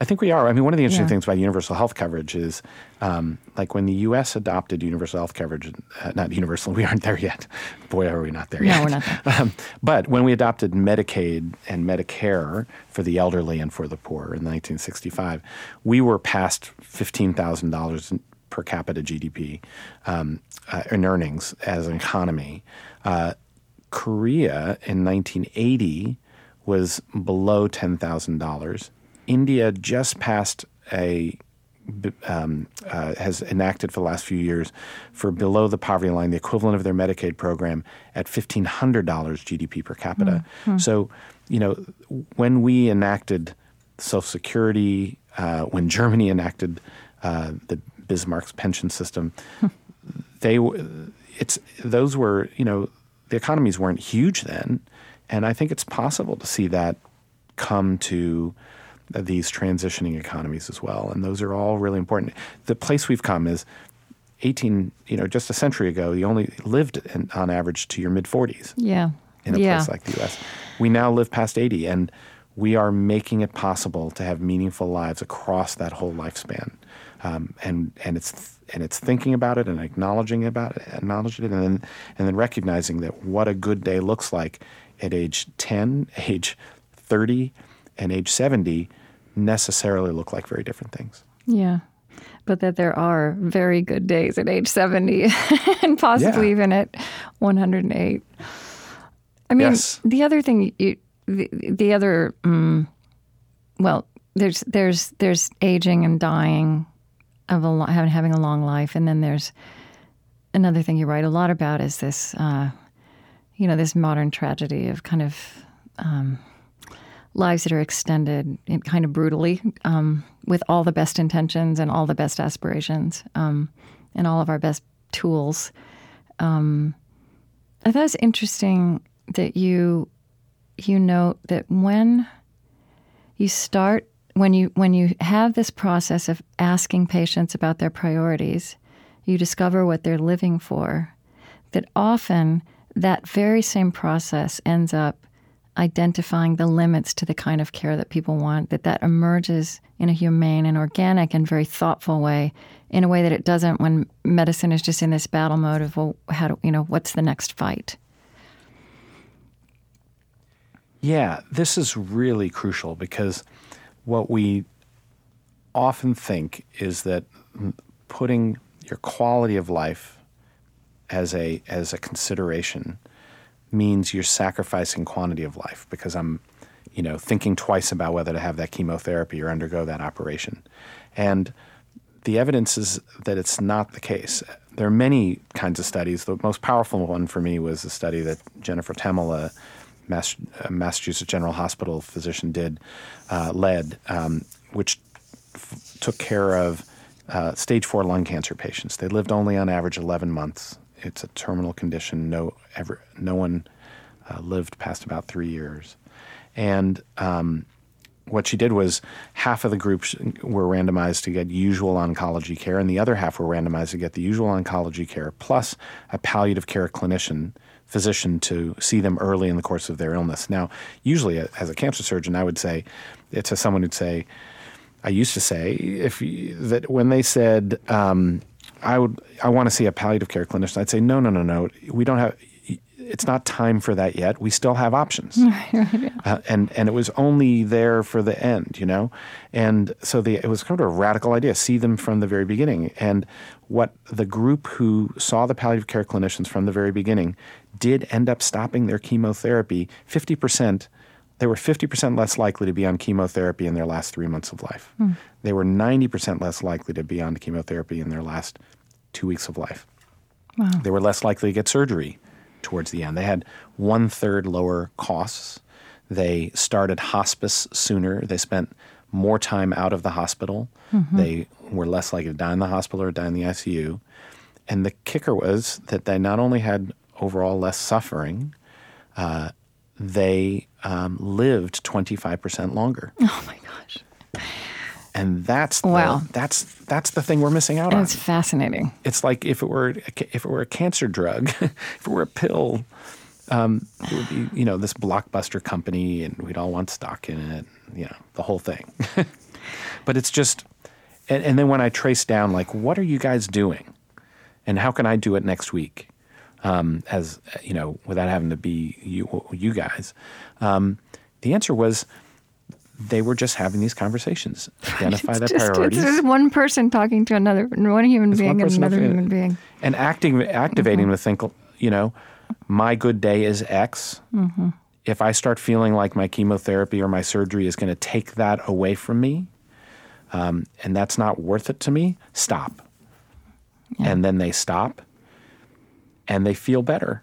I think we are. I mean, one of the interesting
Yeah.
things about universal health coverage is, um, like when the U.S. adopted universal health coverage, uh, not universal, (laughs) we aren't there yet. Boy, are we not there
No,
yet.
we're not there. (laughs)
Um, but when we adopted Medicaid and Medicare for the elderly and for the poor in 1965, we were past $15,000 per capita GDP um, uh, in earnings as an economy. Uh, Korea in 1980 was below $10,000. India just passed a um, uh, has enacted for the last few years for below the poverty line, the equivalent of their Medicaid program at fifteen hundred dollars GDP per capita. So, you know, when we enacted Social Security, uh, when Germany enacted uh, the Bismarck's pension system, they it's those were you know the economies weren't huge then, and I think it's possible to see that come to these transitioning economies as well, and those are all really important. The place we've come is 18, you know, just a century ago, you only lived in, on average to your mid 40s
yeah.
in a
yeah.
place like the U.S. We now live past 80, and we are making it possible to have meaningful lives across that whole lifespan. Um, and and it's and it's thinking about it and acknowledging about it, acknowledging it, and then and then recognizing that what a good day looks like at age 10, (laughs) age 30, and age 70 necessarily look like very different things.
Yeah. But that there are very good days at age 70 (laughs) and possibly
Yeah.
even at 108. I mean,
Yes.
the other thing, you, the, the other, mm, well, there's there's there's aging and dying of a lo- having having a long life, and then there's another thing you write a lot about is this, uh, you know, this modern tragedy of kind of um, lives that are extended in kind of brutally um, with all the best intentions and all the best aspirations um, and all of our best tools. Um, I thought it's interesting that you you note that when you start when you when you have this process of asking patients about their priorities, you discover what they're living for. That often that very same process ends up identifying the limits to the kind of care that people want. That that emerges in a humane and organic and very thoughtful way, in a way that it doesn't when medicine is just in this battle mode of well, how do you know what's the next fight?
Yeah, this is really crucial because what we often think is that putting your quality of life as a as a consideration means you're sacrificing quantity of life because I'm, you know, thinking twice about whether to have that chemotherapy or undergo that operation. And the evidence is that it's not the case. There are many kinds of studies. The most powerful one for me was a study that Jennifer Temel, a a Massachusetts General Hospital physician, did uh, led, um, which f- took care of uh, stage four lung cancer patients. They lived only on average 11 months. It's a terminal condition. No, ever, no one uh, lived past about three years. And um, what she did was half of the groups were randomized to get usual oncology care, and the other half were randomized to get the usual oncology care plus a palliative care clinician, physician to see them early in the course of their illness. Now, usually as a cancer surgeon, I would say, it's as someone who'd say, I used to say if that when they said um, I would I want to see a palliative care clinician, I'd say no, no, no, no. We don't have. It's not time for that yet. We still have options, (laughs) uh, and and it was only there for the end, you know, and so the it was kind of a radical idea. See them from the very beginning, and what the group who saw the palliative care clinicians from the very beginning did end up stopping their chemotherapy. Fifty percent they were 50% less likely to be on chemotherapy in their last three months of life. They were 90% less likely to be on chemotherapy in their last two weeks of life. They were less likely to get surgery towards the end. They had one third lower costs. They started hospice sooner. They spent more time out of the hospital. They were less likely to die in the hospital or die in the ICU. And the kicker was that they not only had overall less suffering, uh, they um, lived 25% longer.
Oh my gosh,
And that's the,
Wow.
that's that's the thing we're missing out on.
it's fascinating.
It's like if it were a if it were a cancer drug, (laughs) if it were a pill, um, it would be you know this blockbuster company, and we'd all want stock in it. You know the whole thing. (laughs) but it's just, and, and then when I trace down, like, what are you guys doing, and how can I do it next week, um, as you know, without having to be you, you guys. Um, the answer was they were just having these conversations, (laughs) identify
It's
their
just,
priorities.
it's just one person talking to another, one human
It's one
being and another human being.
and acting activating to think you know my good day is x. If i start feeling like my chemotherapy or my surgery is going to take that away from me um, and that's not worth it to me stop. And then they stop and they feel better.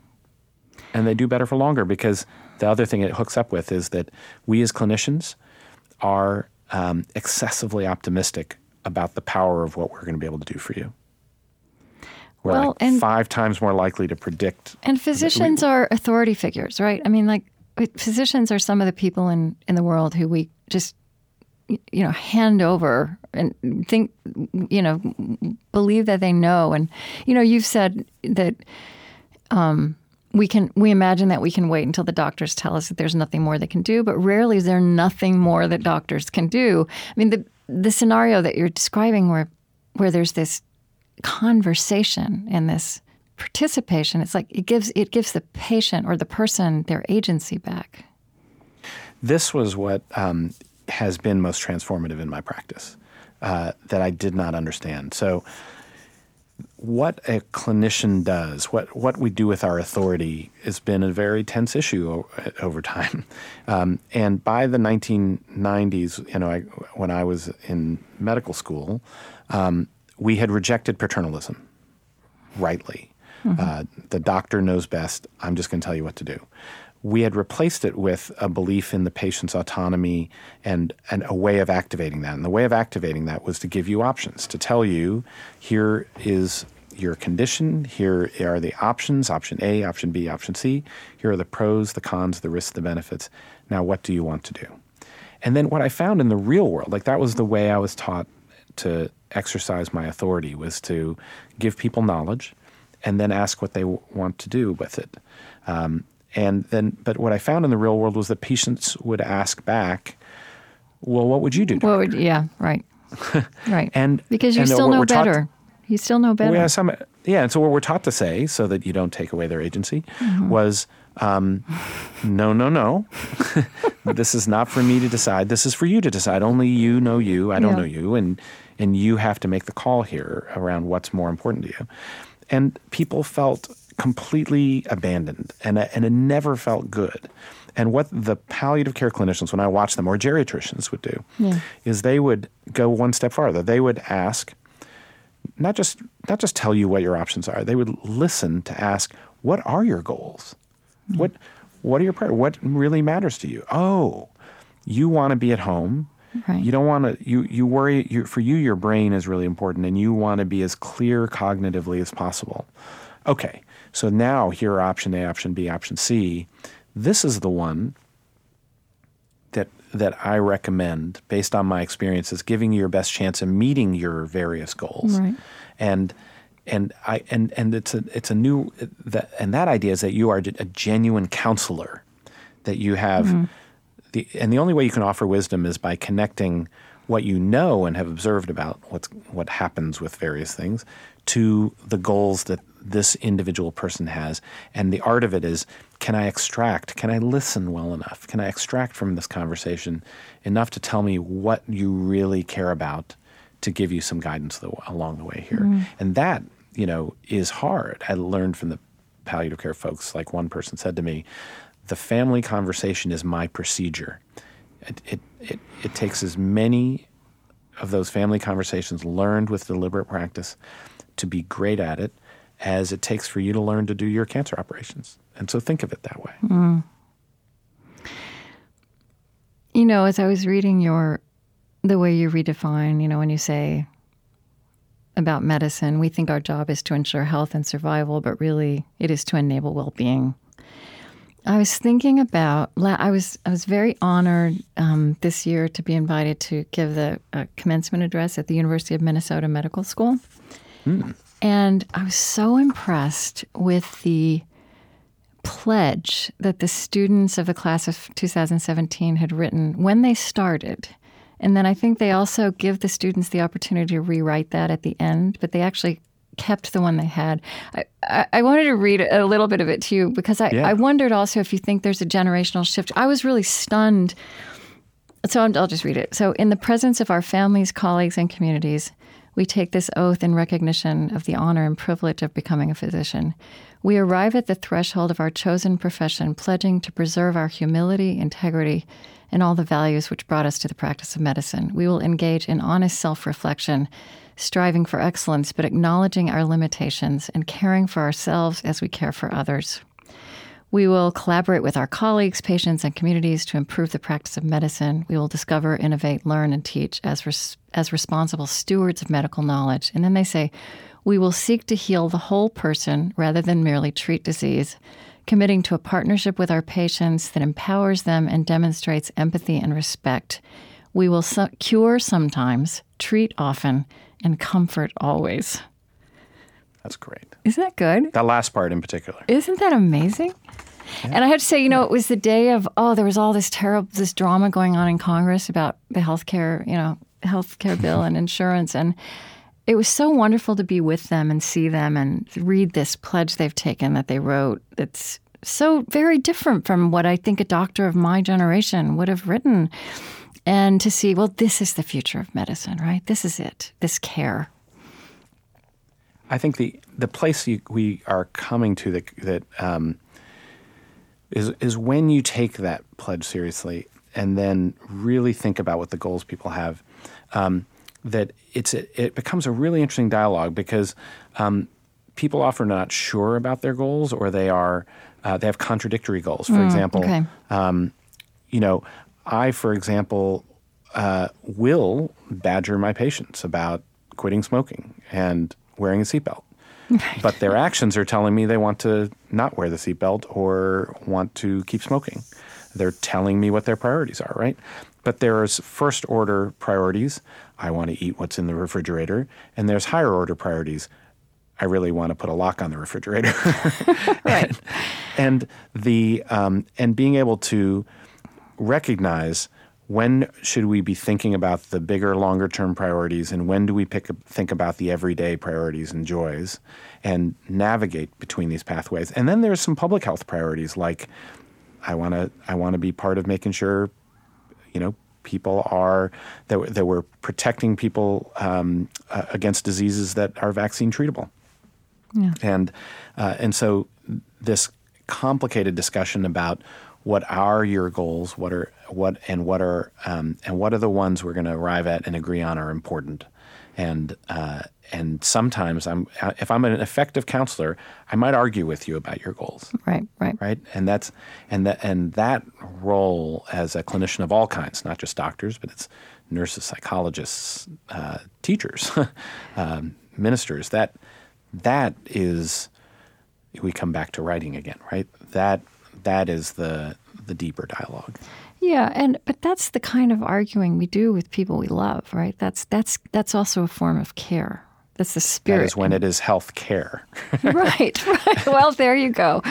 And they do better for longer because the other thing it hooks up with is that we as clinicians are um, excessively optimistic about the power of what we're going to be able to do for you we're
Well,
like
and-
five times more likely to predict
And physicians are authority figures, right? I mean, like physicians are some of the people in, in the world who we just, you know, hand over and think, you know, believe that they know. And, you know, you've said that um, we can, we imagine that we can wait until the doctors tell us that there's nothing more they can do, but rarely is there nothing more that doctors can do. I mean, the, the scenario that you're describing where, where there's this conversation and this participation it's like it gives it gives the patient or the person their agency back
this was what um, has been most transformative in my practice uh, that I did not understand. So, what a clinician does, what what we do with our authority, has been a very tense issue o- (laughs) over time. Um, and by the 1990s, you know, I, when I was in medical school, um, we had rejected paternalism rightly. Uh, the doctor knows best. I'm just going to tell you what to do. We had replaced it with a belief in the patient's autonomy and, and a way of activating that. And the way of activating that was to give you options, to tell you here is your condition, here are the options option A, option B, option C. Here are the pros, the cons, the risks, the benefits. Now, what do you want to do? And then what I found in the real world, like that was the way I was taught to exercise my authority, was to give people knowledge and then ask what they w- want to do with it. Um, and then, but what I found in the real world was that patients would ask back, "Well, what would you do?"
well
doctor?"
yeah right (laughs) right
And-
because you
and,
still know
we're taught-
better you still know better
yeah, some, yeah, and so what we're taught to say, so that you don't take away their agency,
Mm-hmm.
was um, no, no, no. (laughs) this is not for me to decide. This is for you to decide. Only you know you. I don't
Yeah.
know you, and and you have to make the call here around what's more important to you. And people felt completely abandoned, and uh, and it never felt good. And what the palliative care clinicians, when I watched them, or geriatricians would do,
Yeah.
is they would go one step farther. They would ask, not just not just tell you what your options are. They would listen to ask, what are your goals? Mm-hmm. What what are your priorities? What really matters to you? Oh, you want to be at home.
Right.
You don't want to. You you worry. You, for you, your brain is really important, and you want to be as clear cognitively as possible. Okay, so now here are option A, option B, option C. This is the one that that I recommend based on my experiences, giving you your best chance of meeting your various goals.
Right.
And and I and and it's a it's a new that and that idea is that you are a genuine counselor, that you have mm-hmm. the and the only way you can offer wisdom is by connecting what you know and have observed about what's what happens with various things to the goals that this individual person has and the art of it is can i extract can i listen well enough? Can i extract from this conversation enough to tell me what you really care about to give you some guidance along the way here? Mm. And that you know is hard. I learned from the palliative care folks like one person said to me the family conversation is my procedure. It, it, it, it takes as many of those family conversations learned with deliberate practice to be great at it as it takes for you to learn to do your cancer operations. And so think of it that way.
You know, as I was reading your, the way you redefine, you know, when you say about medicine, we think our job is to ensure health and survival, but really it is to enable well being. I was thinking about. I was I was very honored um, this year to be invited to give the uh, commencement address at the University of Minnesota Medical School, and I was so impressed with the pledge that the students of the class of 2017 had written when they started And then I think they also give the students the opportunity to rewrite that at the end, but they actually kept the one they had. I, I, I wanted to read a little bit of it to you because I,
Yeah.
I wondered also if you think there's a generational shift. I was really stunned. So I'm, I'll just read it. So, in the presence of our families, colleagues, and communities, we take this oath in recognition of the honor and privilege of becoming a physician. We arrive at the threshold of our chosen profession, pledging to preserve our humility, integrity, and all the values which brought us to the practice of medicine. We will engage in honest self reflection, striving for excellence, but acknowledging our limitations and caring for ourselves as we care for others. We will collaborate with our colleagues, patients, and communities to improve the practice of medicine. We will discover, innovate, learn, and teach as, res- as responsible stewards of medical knowledge. And then they say, we will seek to heal the whole person rather than merely treat disease, committing to a partnership with our patients that empowers them and demonstrates empathy and respect. We will so- cure sometimes, treat often, and comfort always.
That's great.
Isn't that good?
That last part in particular.
Isn't that amazing? And I have to say, you know, it was the day of oh, there was all this terrible this drama going on in Congress about the healthcare, you know, healthcare bill and insurance and it was so wonderful to be with them and see them and read this pledge they've taken that they wrote. that's so very different from what I think a doctor of my generation would have written. And to see, well, this is the future of medicine, right? This is it. This care.
I think the the place you, we are coming to that that um, is is when you take that pledge seriously and then really think about what the goals people have. Um, that it's a, it becomes a really interesting dialogue because um, people often are not sure about their goals or they are uh, they have contradictory goals. For example,
okay.
you know, I, for example, uh, will badger my patients about quitting smoking and wearing a seatbelt. But their actions are telling me they want to not wear the seatbelt or want to keep smoking. They're telling me what their priorities are, right? But there's first order priorities. I want to eat what's in the refrigerator. And there's higher order priorities. I really want to put a lock on the refrigerator. (laughs)
Right.
and the um, and being able to recognize when should we be thinking about the bigger longer term priorities and when do we pick think about the everyday priorities and joys and navigate between these pathways and then there's some public health priorities like I want to I want to be part of making sure you know people are that, we're- that we're protecting people um, uh, against diseases that are vaccine treatable
Yeah.
and uh, and so this complicated discussion about what are your goals, what are what and what are um, and what are the ones we're going to arrive at and agree on are important, and uh, and sometimes I'm if I'm an effective counselor, I might argue with you about your goals
Right, right.
right? And that's and that and that role as a clinician of all kinds, not just doctors, but it's nurses, psychologists, uh, teachers, (laughs) um, ministers. That that is we come back to writing again, right? That that is the the deeper dialogue.
Yeah, and but that's the kind of arguing we do with people we love, right? That's that's that's also a form of care. That's the spirit.
That is when it is health care. (laughs)
right, right. Well, there you go.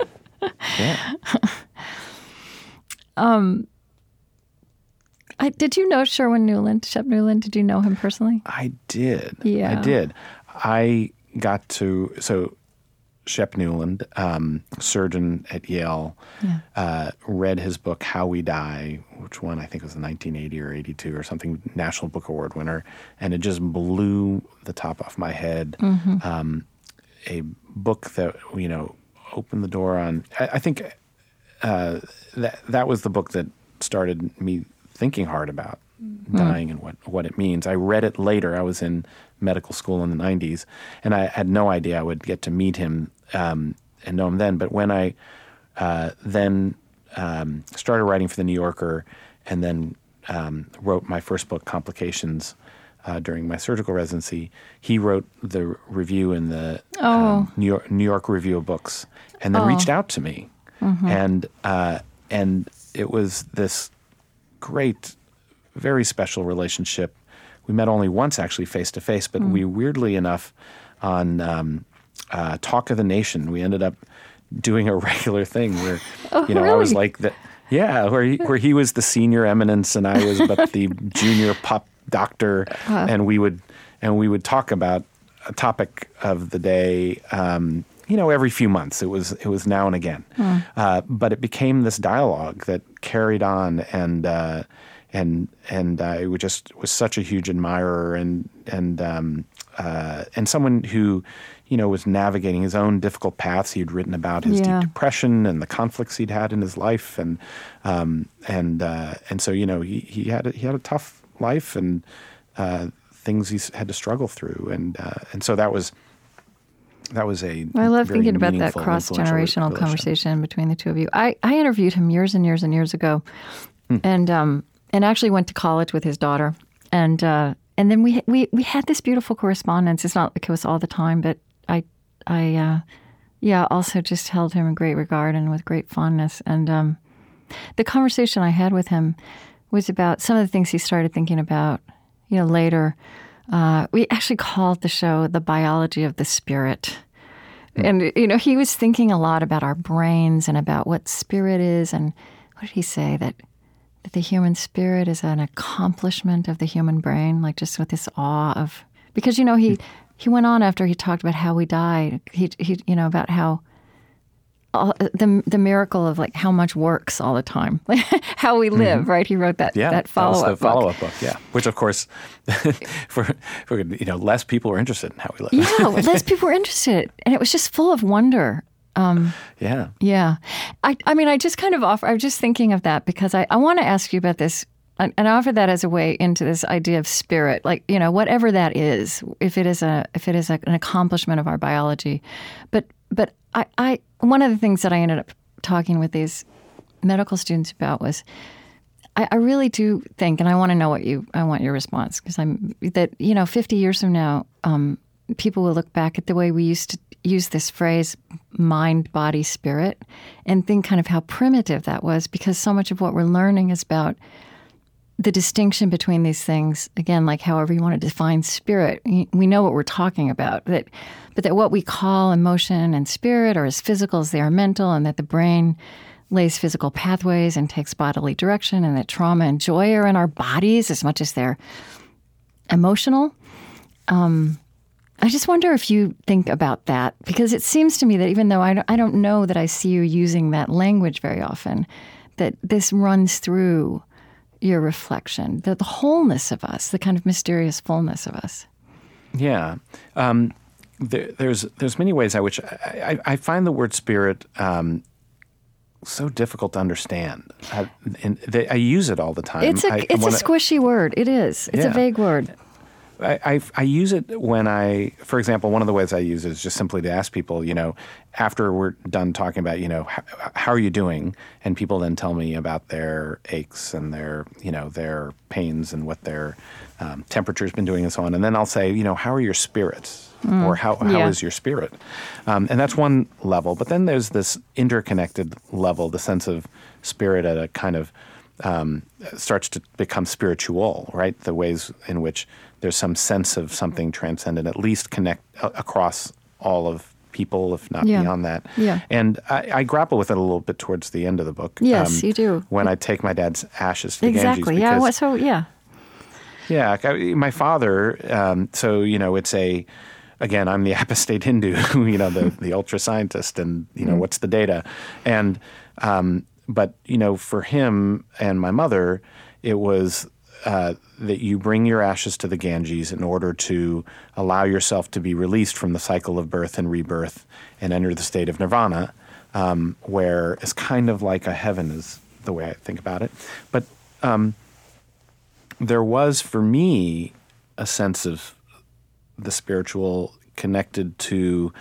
(laughs)
yeah. (laughs)
Um, I, did you know Sherwin Nuland, Shep Nuland? Did you know him personally?
I did.
Yeah.
I did. I got to so Shep Nuland, um, surgeon at Yale, uh, read his book How We Die, which one I think was 1980 or 82 or something, National Book Award winner, and it just blew the top off my head. Um, a book that you know opened the door on. I, I think uh, that that was the book that started me thinking hard about dying and what, what it means. I read it later. I was in medical school in the 90s, and I had no idea I would get to meet him um, and know him then. But when I uh, then um, started writing for the New Yorker and then um, wrote my first book, Complications, uh, during my surgical residency, he wrote the review in the um, New, York, New York Review of Books and then reached out to me. And, uh, and it was this great, very special relationship. We met only once, actually, face to face, but we weirdly enough on um, uh, Talk of the Nation, we ended up doing a (laughs) regular thing where, you know, I was like the Yeah, where he, where he was the senior eminence and I was but the (laughs) junior pup doctor, and we would and we would talk about a topic of the day. Um, you know, every few months. It was it was now and again, uh, but it became this dialogue that carried on, and uh, and and I just was such a huge admirer and and um, uh, and someone who you know was navigating his own difficult paths. He had written about his
Yeah.
deep depression and the conflicts he'd had in his life, and um, and uh, and so you know he he had a, he had a tough life and uh, things he had to struggle through, and uh, and so that was that was a
I love thinking about that cross generational conversation between the two of you. I, I interviewed him years and years and years ago,
Hmm.
and um, and actually went to college with his daughter, and uh, and then we we we had this beautiful correspondence. It's not like it was all the time, but I uh, yeah also just held him in great regard and with great fondness. And um, the conversation I had with him was about some of the things he started thinking about, you know, later. Uh, we actually called the show "The Biology of the Spirit." And you know, he was thinking a lot about our brains and about what spirit is, and what did he say that that the human spirit is an accomplishment of the human brain, like just with this awe of because you know he he went on after he talked about how we died. He he you know about how all, the the miracle of like how much works all the time, like (laughs) how we live. Right? He wrote that
Mm-hmm. Yeah,
that follow up book.
follow up book. Yeah, which of course, (laughs) for, for you know, less people were interested in how we live.
Yeah, (laughs) less people were interested, and it was just full of wonder.
yeah.
Yeah. I, I mean, I just kind of offer, I was just thinking of that because I, I want to ask you about this and offer that as a way into this idea of spirit, like, you know, whatever that is, if it is a, if it is a, an accomplishment of our biology. But, but I, I, one of the things that I ended up talking with these medical students about was, I, I really do think, and I want to know what you, I want your response because I'm that you know, 50 years from now, um, people will look back at the way we used to use this phrase, mind, body, spirit, and think kind of how primitive that was because so much of what we're learning is about the distinction between these things. Again, like however you want to define spirit, we know what we're talking about. That, but that what we call emotion and spirit are as physical as they are mental, and that the brain lays physical pathways and takes bodily direction, and that trauma and joy are in our bodies as much as they're emotional. Um, I just wonder if you think about that because it seems to me that even though I don't, I don't know that I see you using that language very often, that this runs through your reflection, the, the wholeness of us, the kind of mysterious fullness of us.
Yeah. Um, there, there's there's many ways I which I, I, I find the word spirit um, so difficult to understand. I, and they, I use it all the time.
It's a
I,
it's
wanna-
a squishy word. It is. It's a vague word.
I, I, I use it when I, for example, one of the ways I use it is just simply to ask people, you know, after we're done talking about, you know, how, how are you doing? And people then tell me about their aches and their, you know, their pains and what their um, temperature's been doing and so on. And then I'll say, you know, how are your spirits? or how, how
yeah.
is your spirit? Um, and that's one level. But then there's this interconnected level, the sense of spirit at a kind of um, starts to become spiritual, right? The ways in which there's some sense of something transcendent, at least connect a- across all of people, if not
Yeah.
beyond that.
Yeah.
And I, I grapple with it a little bit towards the end of the book. um,
Yes, you do.
When I take my dad's ashes to the Ganges.
Exactly. Yeah. What, so yeah.
yeah, I- my father. Um, so you know, it's a. Again, I'm the (laughs) apostate Hindu. You know, the (laughs) the ultra scientist, and you know, what's the data? And um, but you know, for him and my mother, it was. Uh, that you bring your ashes to the Ganges in order to allow yourself to be released from the cycle of birth and rebirth and enter the state of nirvana, um, where it's kind of like a heaven, is the way I think about it. But there was for me a sense of the spiritual connected to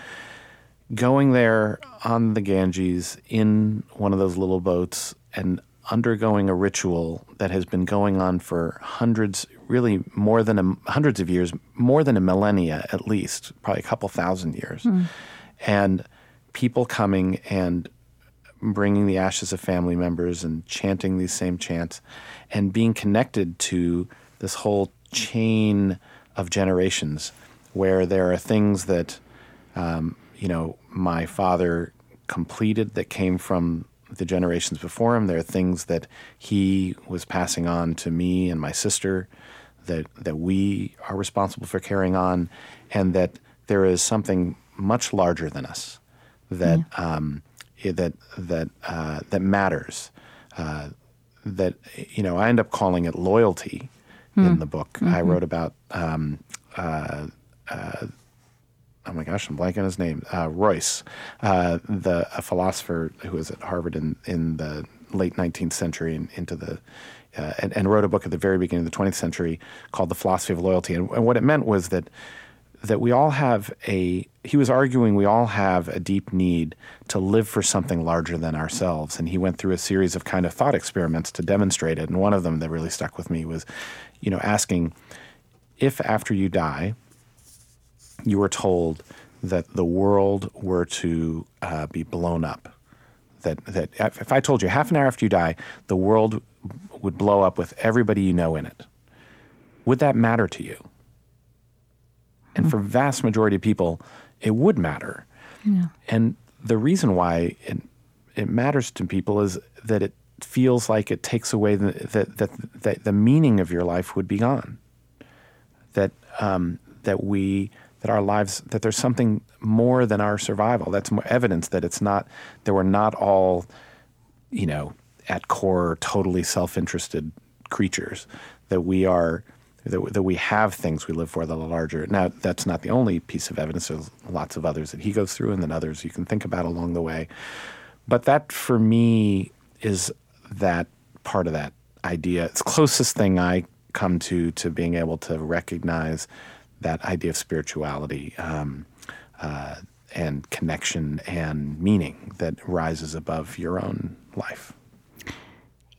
going there on the Ganges in one of those little boats and undergoing a ritual that has been going on for hundreds, really more than a, hundreds of years, more than a millennia at least, probably a couple thousand years. And people coming and bringing the ashes of family members and chanting these same chants and being connected to this whole chain of generations where there are things that um, you know my father completed that came from the generations before him. There are things that he was passing on to me and my sister that that we are responsible for carrying on, and that there is something much larger than us that um, that that uh, that matters. Uh, that you know, I end up calling it loyalty in the book. I wrote about. Um, uh, uh, oh my gosh, I'm blanking on his name. Uh, Royce, uh, the a philosopher who was at Harvard in in the late 19th century and into the uh, and, and wrote a book at the very beginning of the 20th century called The Philosophy of Loyalty. And, and what it meant was that that we all have a he was arguing we all have a deep need to live for something larger than ourselves and he went through a series of kind of thought experiments to demonstrate it and one of them that really stuck with me was you know asking if after you die you were told that the world were to uh, be blown up that that if I told you half an hour after you die the world would blow up with everybody you know in it would that matter to you and for vast majority of people, it would matter. And the reason why it, it matters to people is that it feels like it takes away the, that, that, that the meaning of your life would be gone. That, um, that we, that our lives, that there's something more than our survival. That's evidence that it's not, that we're not all, you know, at core, totally self interested creatures. That we are, that, that we have things we live for that are larger. Now, that's not the only piece of evidence. There's lots of others that he goes through, and then others you can think about along the way. But that, for me, is that part of that idea. It's closest thing I come to to being able to recognize that idea of spirituality um, uh, and connection and meaning that rises above your own life.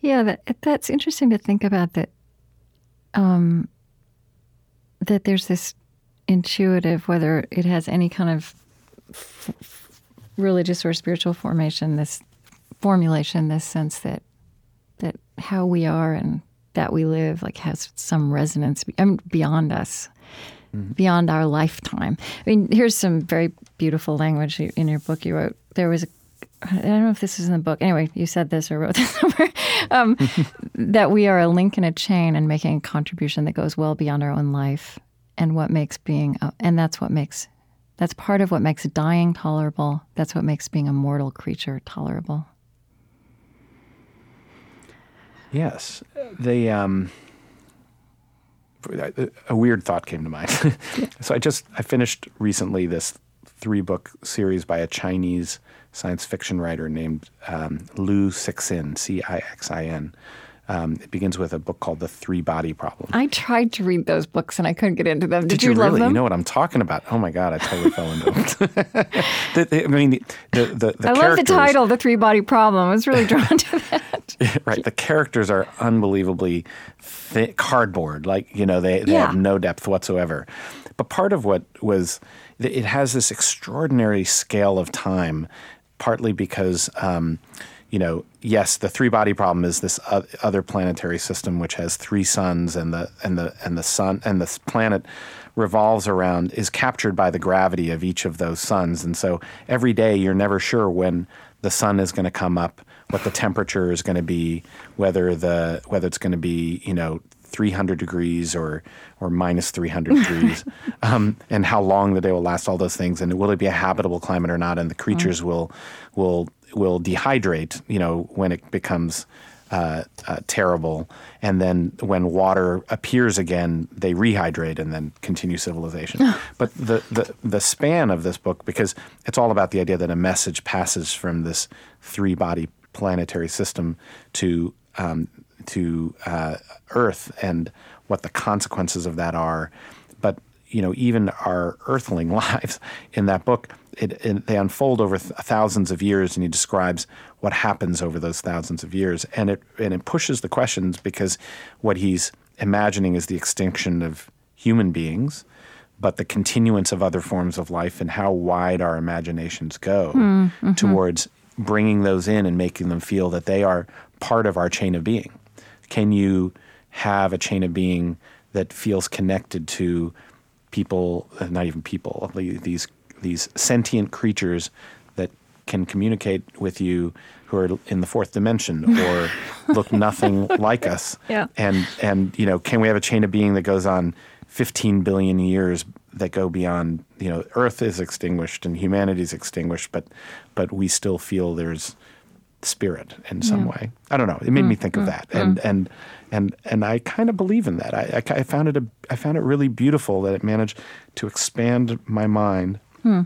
Yeah, that, that's interesting to think about that. Um, that there's this intuitive, whether it has any kind of f- religious or spiritual formation, this formulation, this sense that that how we are and that we live like has some resonance mean, beyond us, beyond our lifetime. I mean, here's some very beautiful language in your book. You wrote there was a I don't know if this is in the book. Anyway, you said this or wrote (laughs) this somewhere. Um, (laughs) that we are a link in a chain and making a contribution that goes well beyond our own life, and what makes being, a, and that's what makes, that's part of what makes dying tolerable. That's what makes being a mortal creature tolerable.
Yes, The, Um, a weird thought came to mind. (laughs) so I just I finished recently this three book series by a Chinese science fiction writer named um, Lu Cixin, C I X I N. Um, it begins with a book called The Three Body Problem.
I tried to read those books and I couldn't get into them. Did,
Did you,
love
really?
them?
You know what I'm talking about? Oh my god, I totally fell into (laughs) the- I mean, the the, the
I love the title, The Three Body Problem. I was really drawn to that. (laughs)
right. The characters are unbelievably thick, cardboard. Like you know, they, they
Yeah.
have no depth whatsoever. But part of what was it has this extraordinary scale of time, partly because. Um, you know, yes, the three body problem is this other planetary system which has three suns, and the and the and the sun and the planet revolves around is captured by the gravity of each of those suns, and so every day you're never sure when the sun is going to come up, what the temperature is going to be, whether the whether it's going to be you know 300 degrees or or minus 300 (laughs) degrees, um, and how long the day will last. All those things, and will it be a habitable climate or not? And the creatures will will will dehydrate. You know when it becomes uh, uh, terrible, and then when water appears again, they rehydrate and then continue civilization. but the, the the span of this book, because it's all about the idea that a message passes from this three body planetary system to um, to uh, Earth and what the consequences of that are. But you know, even our earthling (laughs) lives in that book, it, it, they unfold over th- thousands of years, and he describes what happens over those thousands of years, and it and it pushes the questions because what he's imagining is the extinction of human beings, but the continuance of other forms of life, and how wide our imaginations go towards bringing those in and making them feel that they are part of our chain of being. Can you have a chain of being that feels connected to people, uh, not even people, these these sentient creatures that can communicate with you who are in the fourth dimension or (laughs) look nothing like us.
Yeah.
And and you know, can we have a chain of being that goes on 15 billion years that go beyond, you know, Earth is extinguished and humanity is extinguished, but but we still feel there's spirit in some
Yeah.
way. I don't know. It made me mm, think of mm, that, mm. and and and and I kind of believe in that. I, I, I found it a I found it really beautiful that it managed to expand my mind Hmm.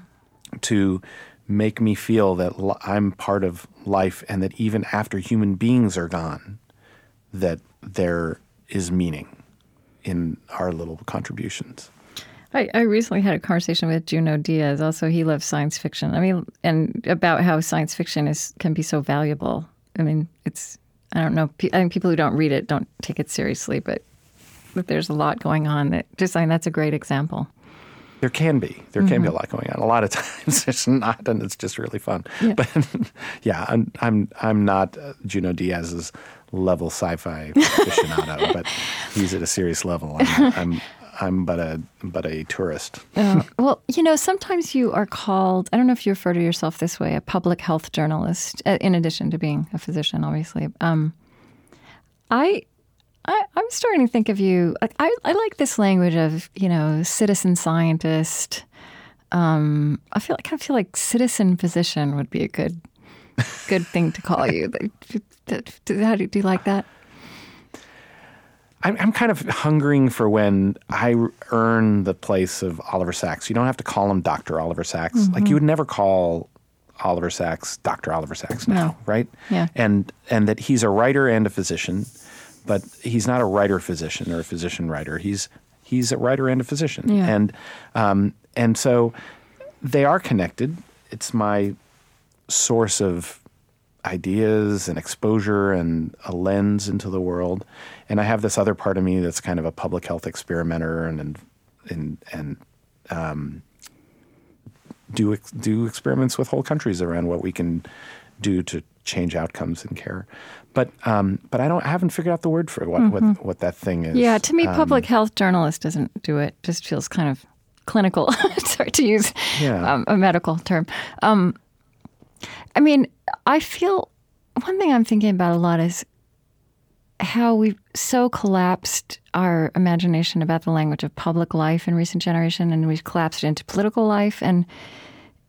to make me feel that li- I'm part of life, and that even after human beings are gone, that there is meaning in our little contributions.
I, I recently had a conversation with Junot Diaz. Also, he loves science fiction. I mean, and about how science fiction is can be so valuable. I mean, it's I don't know. pe- I think people who don't read it don't take it seriously, but but there's a lot going on. That just I mean, that's a great example.
There can be. There can be a lot going on. A lot of (laughs) times it's not, and it's just really fun.
Yeah.
But (laughs) yeah, I'm I'm I'm not uh, Junot Diaz's level sci-fi (laughs) aficionado, but he's at a serious level. I'm I'm, I'm but a but a tourist.
Uh, well, you know, sometimes you are called, I don't know if you refer to yourself this way, a public health journalist, uh, in addition to being a physician, obviously. Um, I, I, I'm starting to think of you, like, I, I like this language of, you know, citizen scientist. Um, I feel, like I kind of feel like citizen physician would be a good, good thing to call you. How do, do you like that?
I'm, I'm kind of hungering for when I earn the place of Oliver Sacks. You don't have to call him Dr. Oliver Sacks. Like you would never call Oliver Sacks Dr. Oliver Sacks now,
No.
right?
Yeah.
And and that he's a writer and a physician, but he's not a writer physician or a physician writer. He's he's a writer and a physician.
Yeah.
And um, and so they are connected. It's my source of ideas and exposure and a lens into the world. And I have this other part of me that's kind of a public health experimenter and and and, and um, do ex- do experiments with whole countries around what we can do to change outcomes in care. But um, but I don't I haven't figured out the word for what what, what that thing is.
Yeah, to me,
Um,
public health journalist doesn't do it. Just feels kind of clinical. (laughs) Sorry to use
Yeah.
um, a medical term. Um, I mean, I feel one thing I'm thinking about a lot is how we've so collapsed our imagination about the language of public life in recent generation, and we've collapsed it into political life and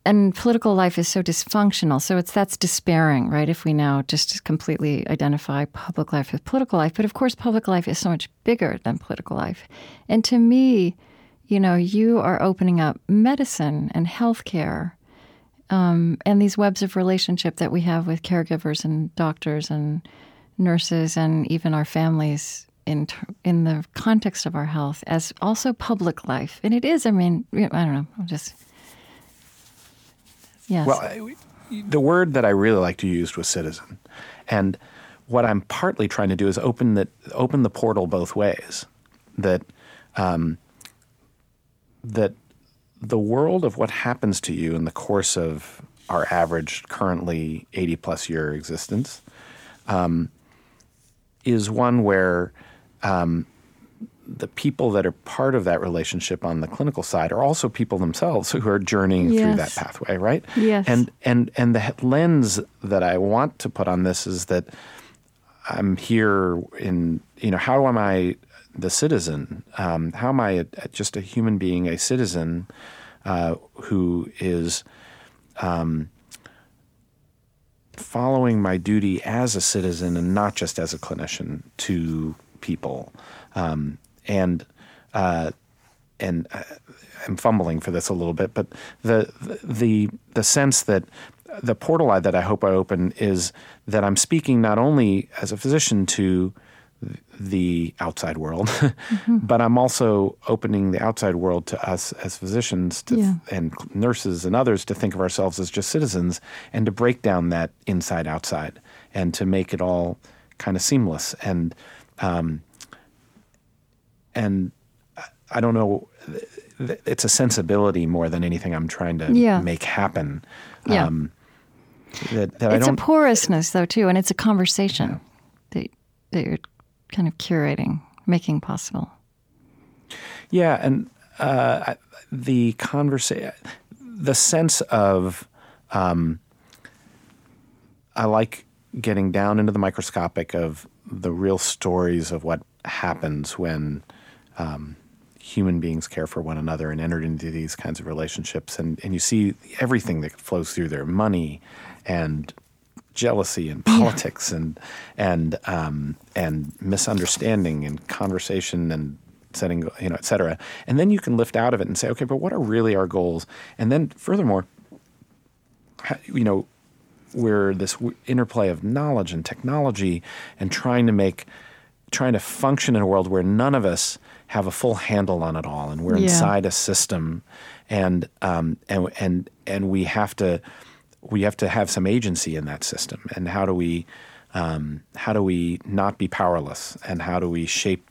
and political life is so dysfunctional. So it's that's despairing, right? If we now just completely identify public life with political life, but of course, public life is so much bigger than political life. And to me, you know, you are opening up medicine and healthcare, um, and these webs of relationship that we have with caregivers and doctors and nurses and even our families in in the context of our health as also public life. And it is. I mean, I don't know. I'm just yes.
Well, I- the word that I really like to use was citizen, and what I'm partly trying to do is open that open the portal both ways. That um, that the world of what happens to you in the course of our average currently 80 plus year existence um, is one where um, the people that are part of that relationship on the clinical side are also people themselves who are journeying through that pathway, right?
Yes.
And and and the lens that I want to put on this is that I'm here in you know how am I the citizen? Um, how am I a- just a human being, a citizen uh, who is um, following my duty as a citizen and not just as a clinician to people, um, and uh, and uh, I'm fumbling for this a little bit, but the the the sense that the portal that I hope I open is that I'm speaking not only as a physician to the outside world, (laughs) but I'm also opening the outside world to us as physicians to,
Yeah.
and nurses and others to think of ourselves as just citizens and to break down that inside outside and to make it all kind of seamless and um, and I- don't know it's a sensibility more than anything I'm trying to
Yeah.
make happen.
Yeah.
Um, that, that
it's a porousness, though, too, and it's a conversation that, that you're kind of curating, making possible.
Yeah, and uh, the conversation, the sense of um, I like getting down into the microscopic of the real stories of what happens when um, human beings care for one another and enter into these kinds of relationships, and and you see everything that flows through there, money and jealousy and politics and and um, and misunderstanding and conversation and setting you know et cetera. And then you can lift out of it and say okay but what are really our goals? And then furthermore you know we're this interplay of knowledge and technology and trying to make trying to function in a world where none of us have a full handle on it all and we're
Yeah.
inside a system and um, and and and we have to we have to have some agency in that system and how do we um, how do we not be powerless and how do we shape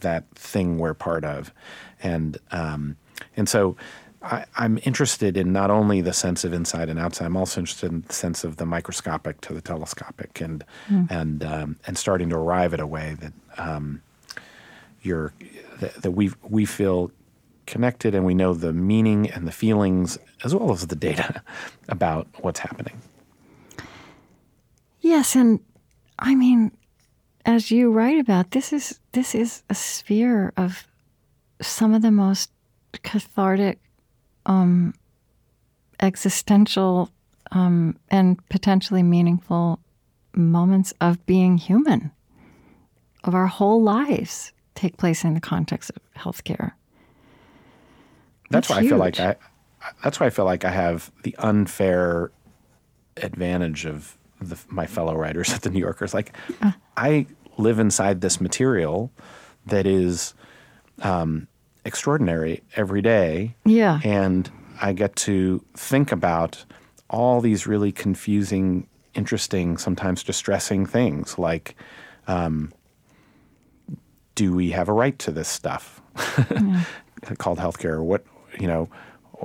that thing we're part of and um, and so I, I'm interested in not only the sense of inside and outside. I'm also interested in the sense of the microscopic to the telescopic, and and um, and starting to arrive at a way that um, you're that, that we we feel connected and we know the meaning and the feelings as well as the data (laughs) about what's happening.
Yes, and I mean, as you write about, this is this is a sphere of some of the most cathartic, um, existential, um, and potentially meaningful moments of being human, of our whole lives, take place in the context of healthcare.
That's,
That's
why I feel like. I. That's why I feel like I have the unfair advantage of the, my fellow writers (laughs) at the New Yorkers. Like, I live inside this material that is um, extraordinary every day,
Yeah.
and I get to think about all these really confusing, interesting, sometimes distressing things like. Um, do we have a right to this stuff (laughs) called healthcare? What you know,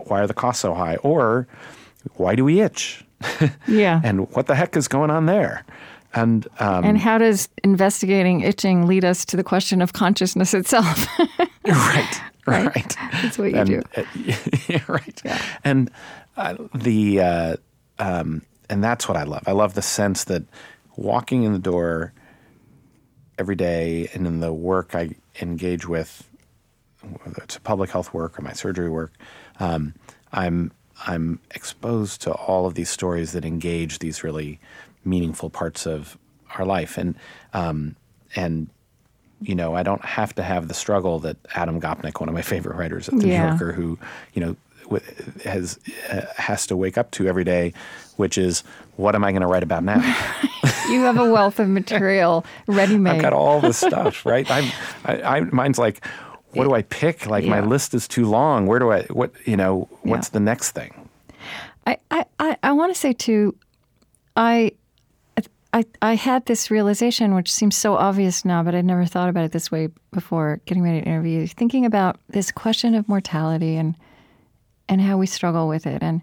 why are the costs so high? Or why do we itch? (laughs)
Yeah.
and what the heck is going on there? And um,
and how does investigating itching lead us to the question of consciousness itself? (laughs)
right,
Right.
right.
That's what you
and,
do.
uh, yeah, right. And uh, the uh, um, and that's what I love. I love the sense that walking in the door every day and in the work I engage with, whether it's public health work or my surgery work, um, I'm I'm exposed to all of these stories that engage these really meaningful parts of our life, and um, and you know I don't have to have the struggle that Adam Gopnik, one of my favorite writers at the
Yeah.
New Yorker, who you know has uh, has to wake up to every day, which is what am I going to write about now? (laughs)
you have a wealth of material ready made.
I've got all the stuff, right? I'm, I, I, mine's like, what do I pick? Like my list is too long. Where do I? What you know? What's
Yeah.
the next thing?
I, I, I, I want to say too, I, I, I had this realization, which seems so obvious now, but I'd never thought about it this way before getting ready to interview. Thinking about this question of mortality and and how we struggle with it, and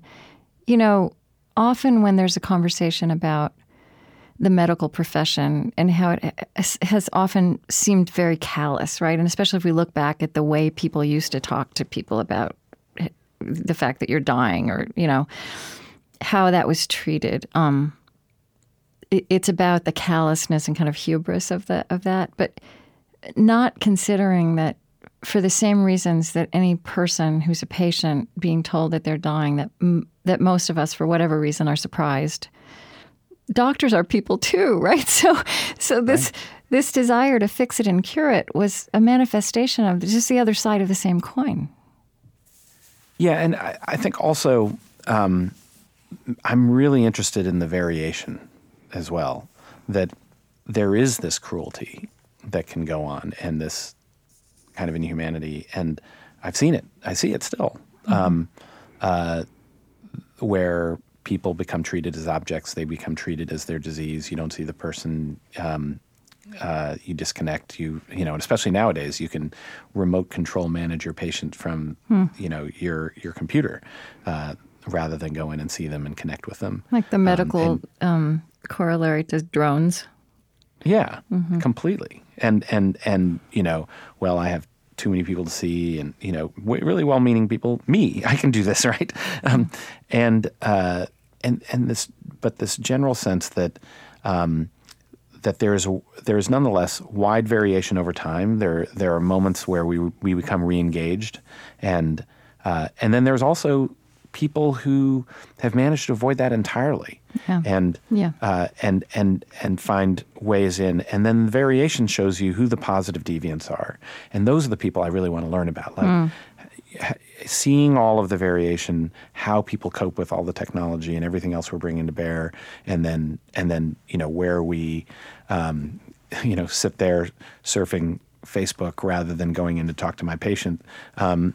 you know, often when there's a conversation about the medical profession and how it has- often seemed very callous, right? And especially if we look back at the way people used to talk to people about the fact that you're dying or, you know, how that was treated. Um, it, it's about the callousness and kind of hubris of, the, of that, but not considering that for the same reasons that any person who's a patient being told that they're dying, that, m- that most of us, for whatever reason, are surprised doctors are people too, (laughs) right? So, so this this desire to fix it and cure it was a manifestation of just the other side of the same coin.
Yeah, and I, I think also um, I'm really interested in the variation as well. That there is this cruelty that can go on and this kind of inhumanity, and I've seen it. I see it still, um, uh, where people become treated as objects. They become treated as their disease. You don't see the person. Um, uh, you disconnect. You you know, and especially nowadays, you can remote control manage your patient from you know your your computer uh, rather than go in and see them and connect with them.
Like the medical
and-
um, corollary to drones.
Yeah, completely. And and and you know, well, I have too many people to see, and you know, w- really well-meaning people. Me, (laughs) I can do this, right? Um, and uh, and and this, but this general sense that um, that there is there is nonetheless wide variation over time. There there are moments where we we become reengaged, and uh, and then there's also people who have managed to avoid that entirely,
Yeah.
and
Yeah.
uh, and and and find ways in. And then the variation shows you who the positive deviants are, and those are the people I really want to learn about. Like h- seeing all of the variation, how people cope with all the technology and everything else we're bringing to bear, and then and then you know where we, um, (laughs) you know, sit there surfing Facebook rather than going in to talk to my patient. Um,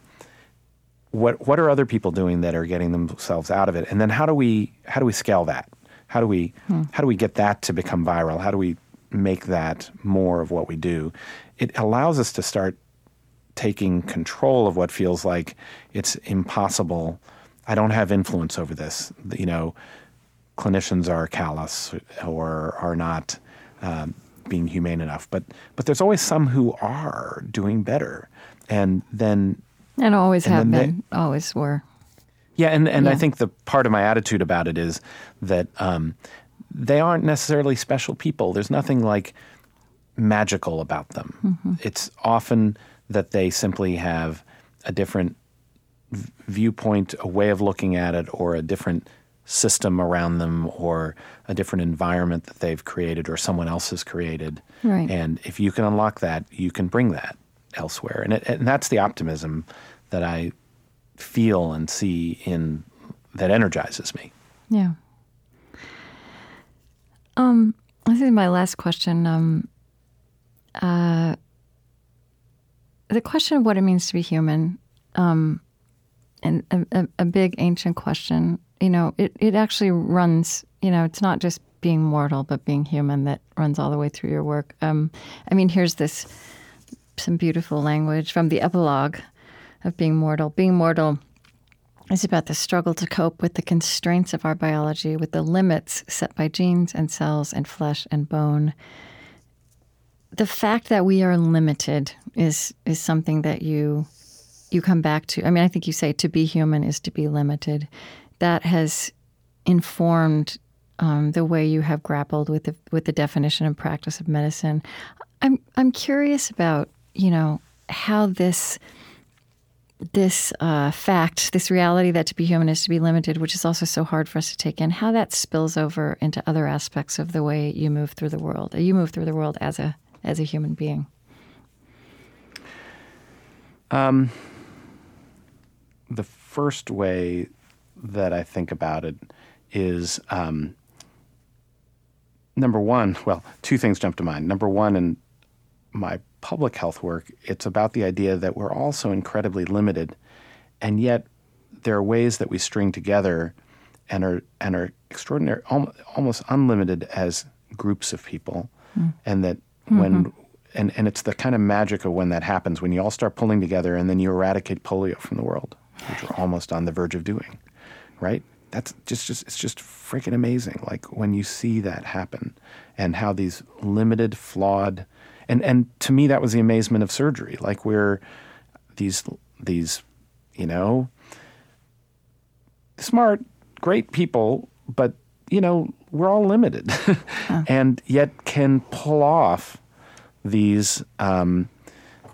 what what are other people doing that are getting themselves out of it, and then how do we how do we scale that? How do we how do we get that to become viral? How do we make that more of what we do? It allows us to start taking control of what feels like it's impossible. I don't have influence over this. You know, clinicians are callous or are not um, being humane enough. But but there's always some who are doing better, and then
And always
And
have
then they-
been, always were.
yeah, and, and I think the part of my attitude about it is that um, they aren't necessarily special people. There's nothing like magical about them.
Mm-hmm.
It's often that they simply have a different v- viewpoint, a way of looking at it, or a different system around them, or a different environment that they've created or someone else has created.
Right.
And if you can unlock that, you can bring that elsewhere. And, it, and that's the optimism that I feel and see in that energizes me.
Yeah. Um, I think my last question. Um, uh, the question of what it means to be human, um, and a, a, a big ancient question. You know, it, it actually runs. You know, it's not just being mortal, but being human that runs all the way through your work. Um, I mean, here's this some beautiful language from the epilogue of being mortal. Being mortal is about the struggle to cope with the constraints of our biology, with the limits set by genes and cells and flesh and bone. The fact that we are limited is is something that you you come back to. I mean, I think you say to be human is to be limited. That has informed um, the way you have grappled with the with the definition and practice of medicine. I'm I'm curious about you know how this this uh, fact, this reality that to be human is to be limited, which is also so hard for us to take in, how that spills over into other aspects of the way you move through the world. You move through the world as a as a human being.
The first way that I think about it is um, number one, well, two things jump to mind. Number one, in my public health work, it's about the idea that we're all so incredibly limited, and yet there are ways that we string together and are and are extraordinary, almost unlimited as groups of people, hmm. and that when mm-hmm. and, and it's the kind of magic of when that happens when you all start pulling together and then you eradicate polio from the world, which we're almost on the verge of doing, right? That's just, just it's just freaking amazing. Like when you see that happen, and how these limited, flawed, and and to me that was the amazement of surgery. Like we're these these, you know, smart, great people, but you know we're all limited, (laughs) and yet can pull off these um,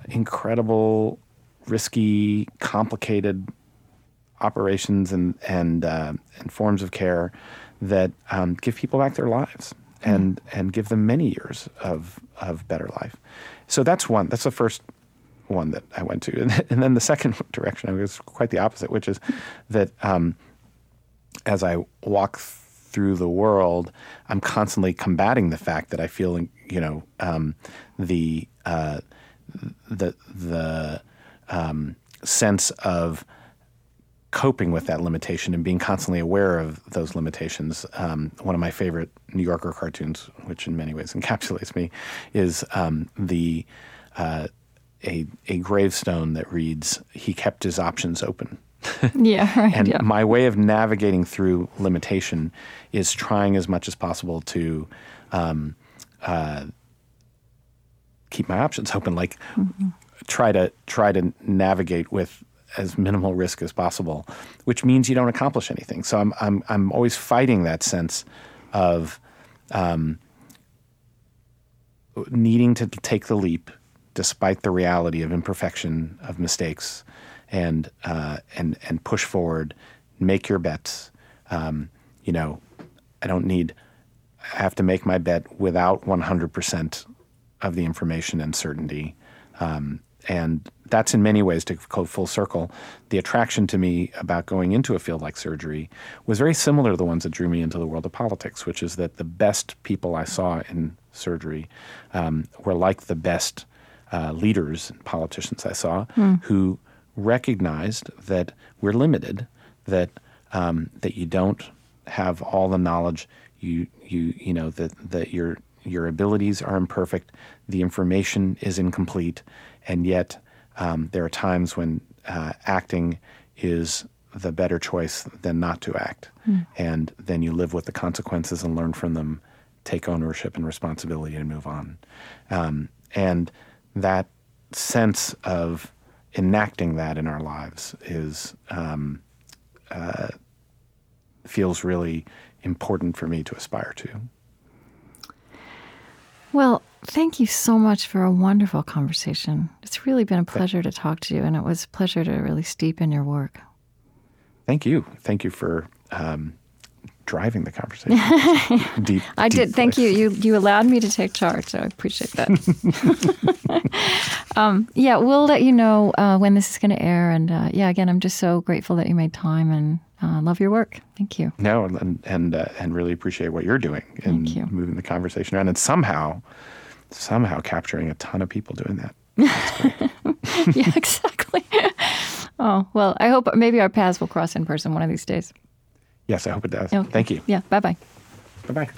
incredible, risky, complicated operations and and uh, and forms of care that um, give people back their lives and and give them many years of of better life. So that's one. That's the first one that I went to, and, (laughs) and then the second (laughs) direction was quite the opposite, which is that um, as I walk through the world, I'm constantly combating the fact that I feel, you know, um, the uh, the the um, sense of coping with that limitation and being constantly aware of those limitations. Um, one of my favorite New Yorker cartoons, which in many ways encapsulates me, is um, the uh, a a gravestone that reads, "He kept his options open." (laughs)
Yeah, right. (laughs)
And
yeah.
my way of navigating through limitation is trying as much as possible to um, uh, keep my options open. Like try to try to navigate with as minimal risk as possible, which means you don't accomplish anything. So I'm I'm I'm always fighting that sense of um, needing to take the leap, despite the reality of imperfection, of mistakes, and uh, and and push forward, make your bets. Um, you know, I don't need. I have to make my bet without 100% of the information and certainty. Um, and that's in many ways to go full circle. The attraction to me about going into a field like surgery was very similar to the ones that drew me into the world of politics, which is that the best people I saw in surgery um, were like the best uh, leaders and politicians I saw mm. who recognized that we're limited, that um, that you don't have all the knowledge you you you know that that your your abilities are imperfect, the information is incomplete, and yet um, there are times when uh, acting is the better choice than not to act, mm. and then you live with the consequences and learn from them, take ownership and responsibility, and move on. Um, and that sense of enacting that in our lives is um, uh, feels really important for me to aspire to.
Well, thank you so much for a wonderful conversation. It's really been a pleasure to talk to you, and it was a pleasure to really steep in your work.
Thank you. Thank you for um, driving the conversation. (laughs) deep,
I
deep
did. Thank you. You you allowed me to take charge, so I appreciate that. (laughs) um, yeah, we'll let you know uh, when this is going to air, and uh, yeah, again, I'm just so grateful that you made time and uh, love your work. Thank you.
No, and and uh, and really appreciate what you're doing in moving the conversation around, and somehow, somehow capturing a ton of people doing that. (laughs) (laughs)
yeah, exactly. oh well, I hope maybe our paths will cross in person one of these days.
Yes, I hope it does. Okay. Thank you.
Yeah. Bye bye.
Bye bye.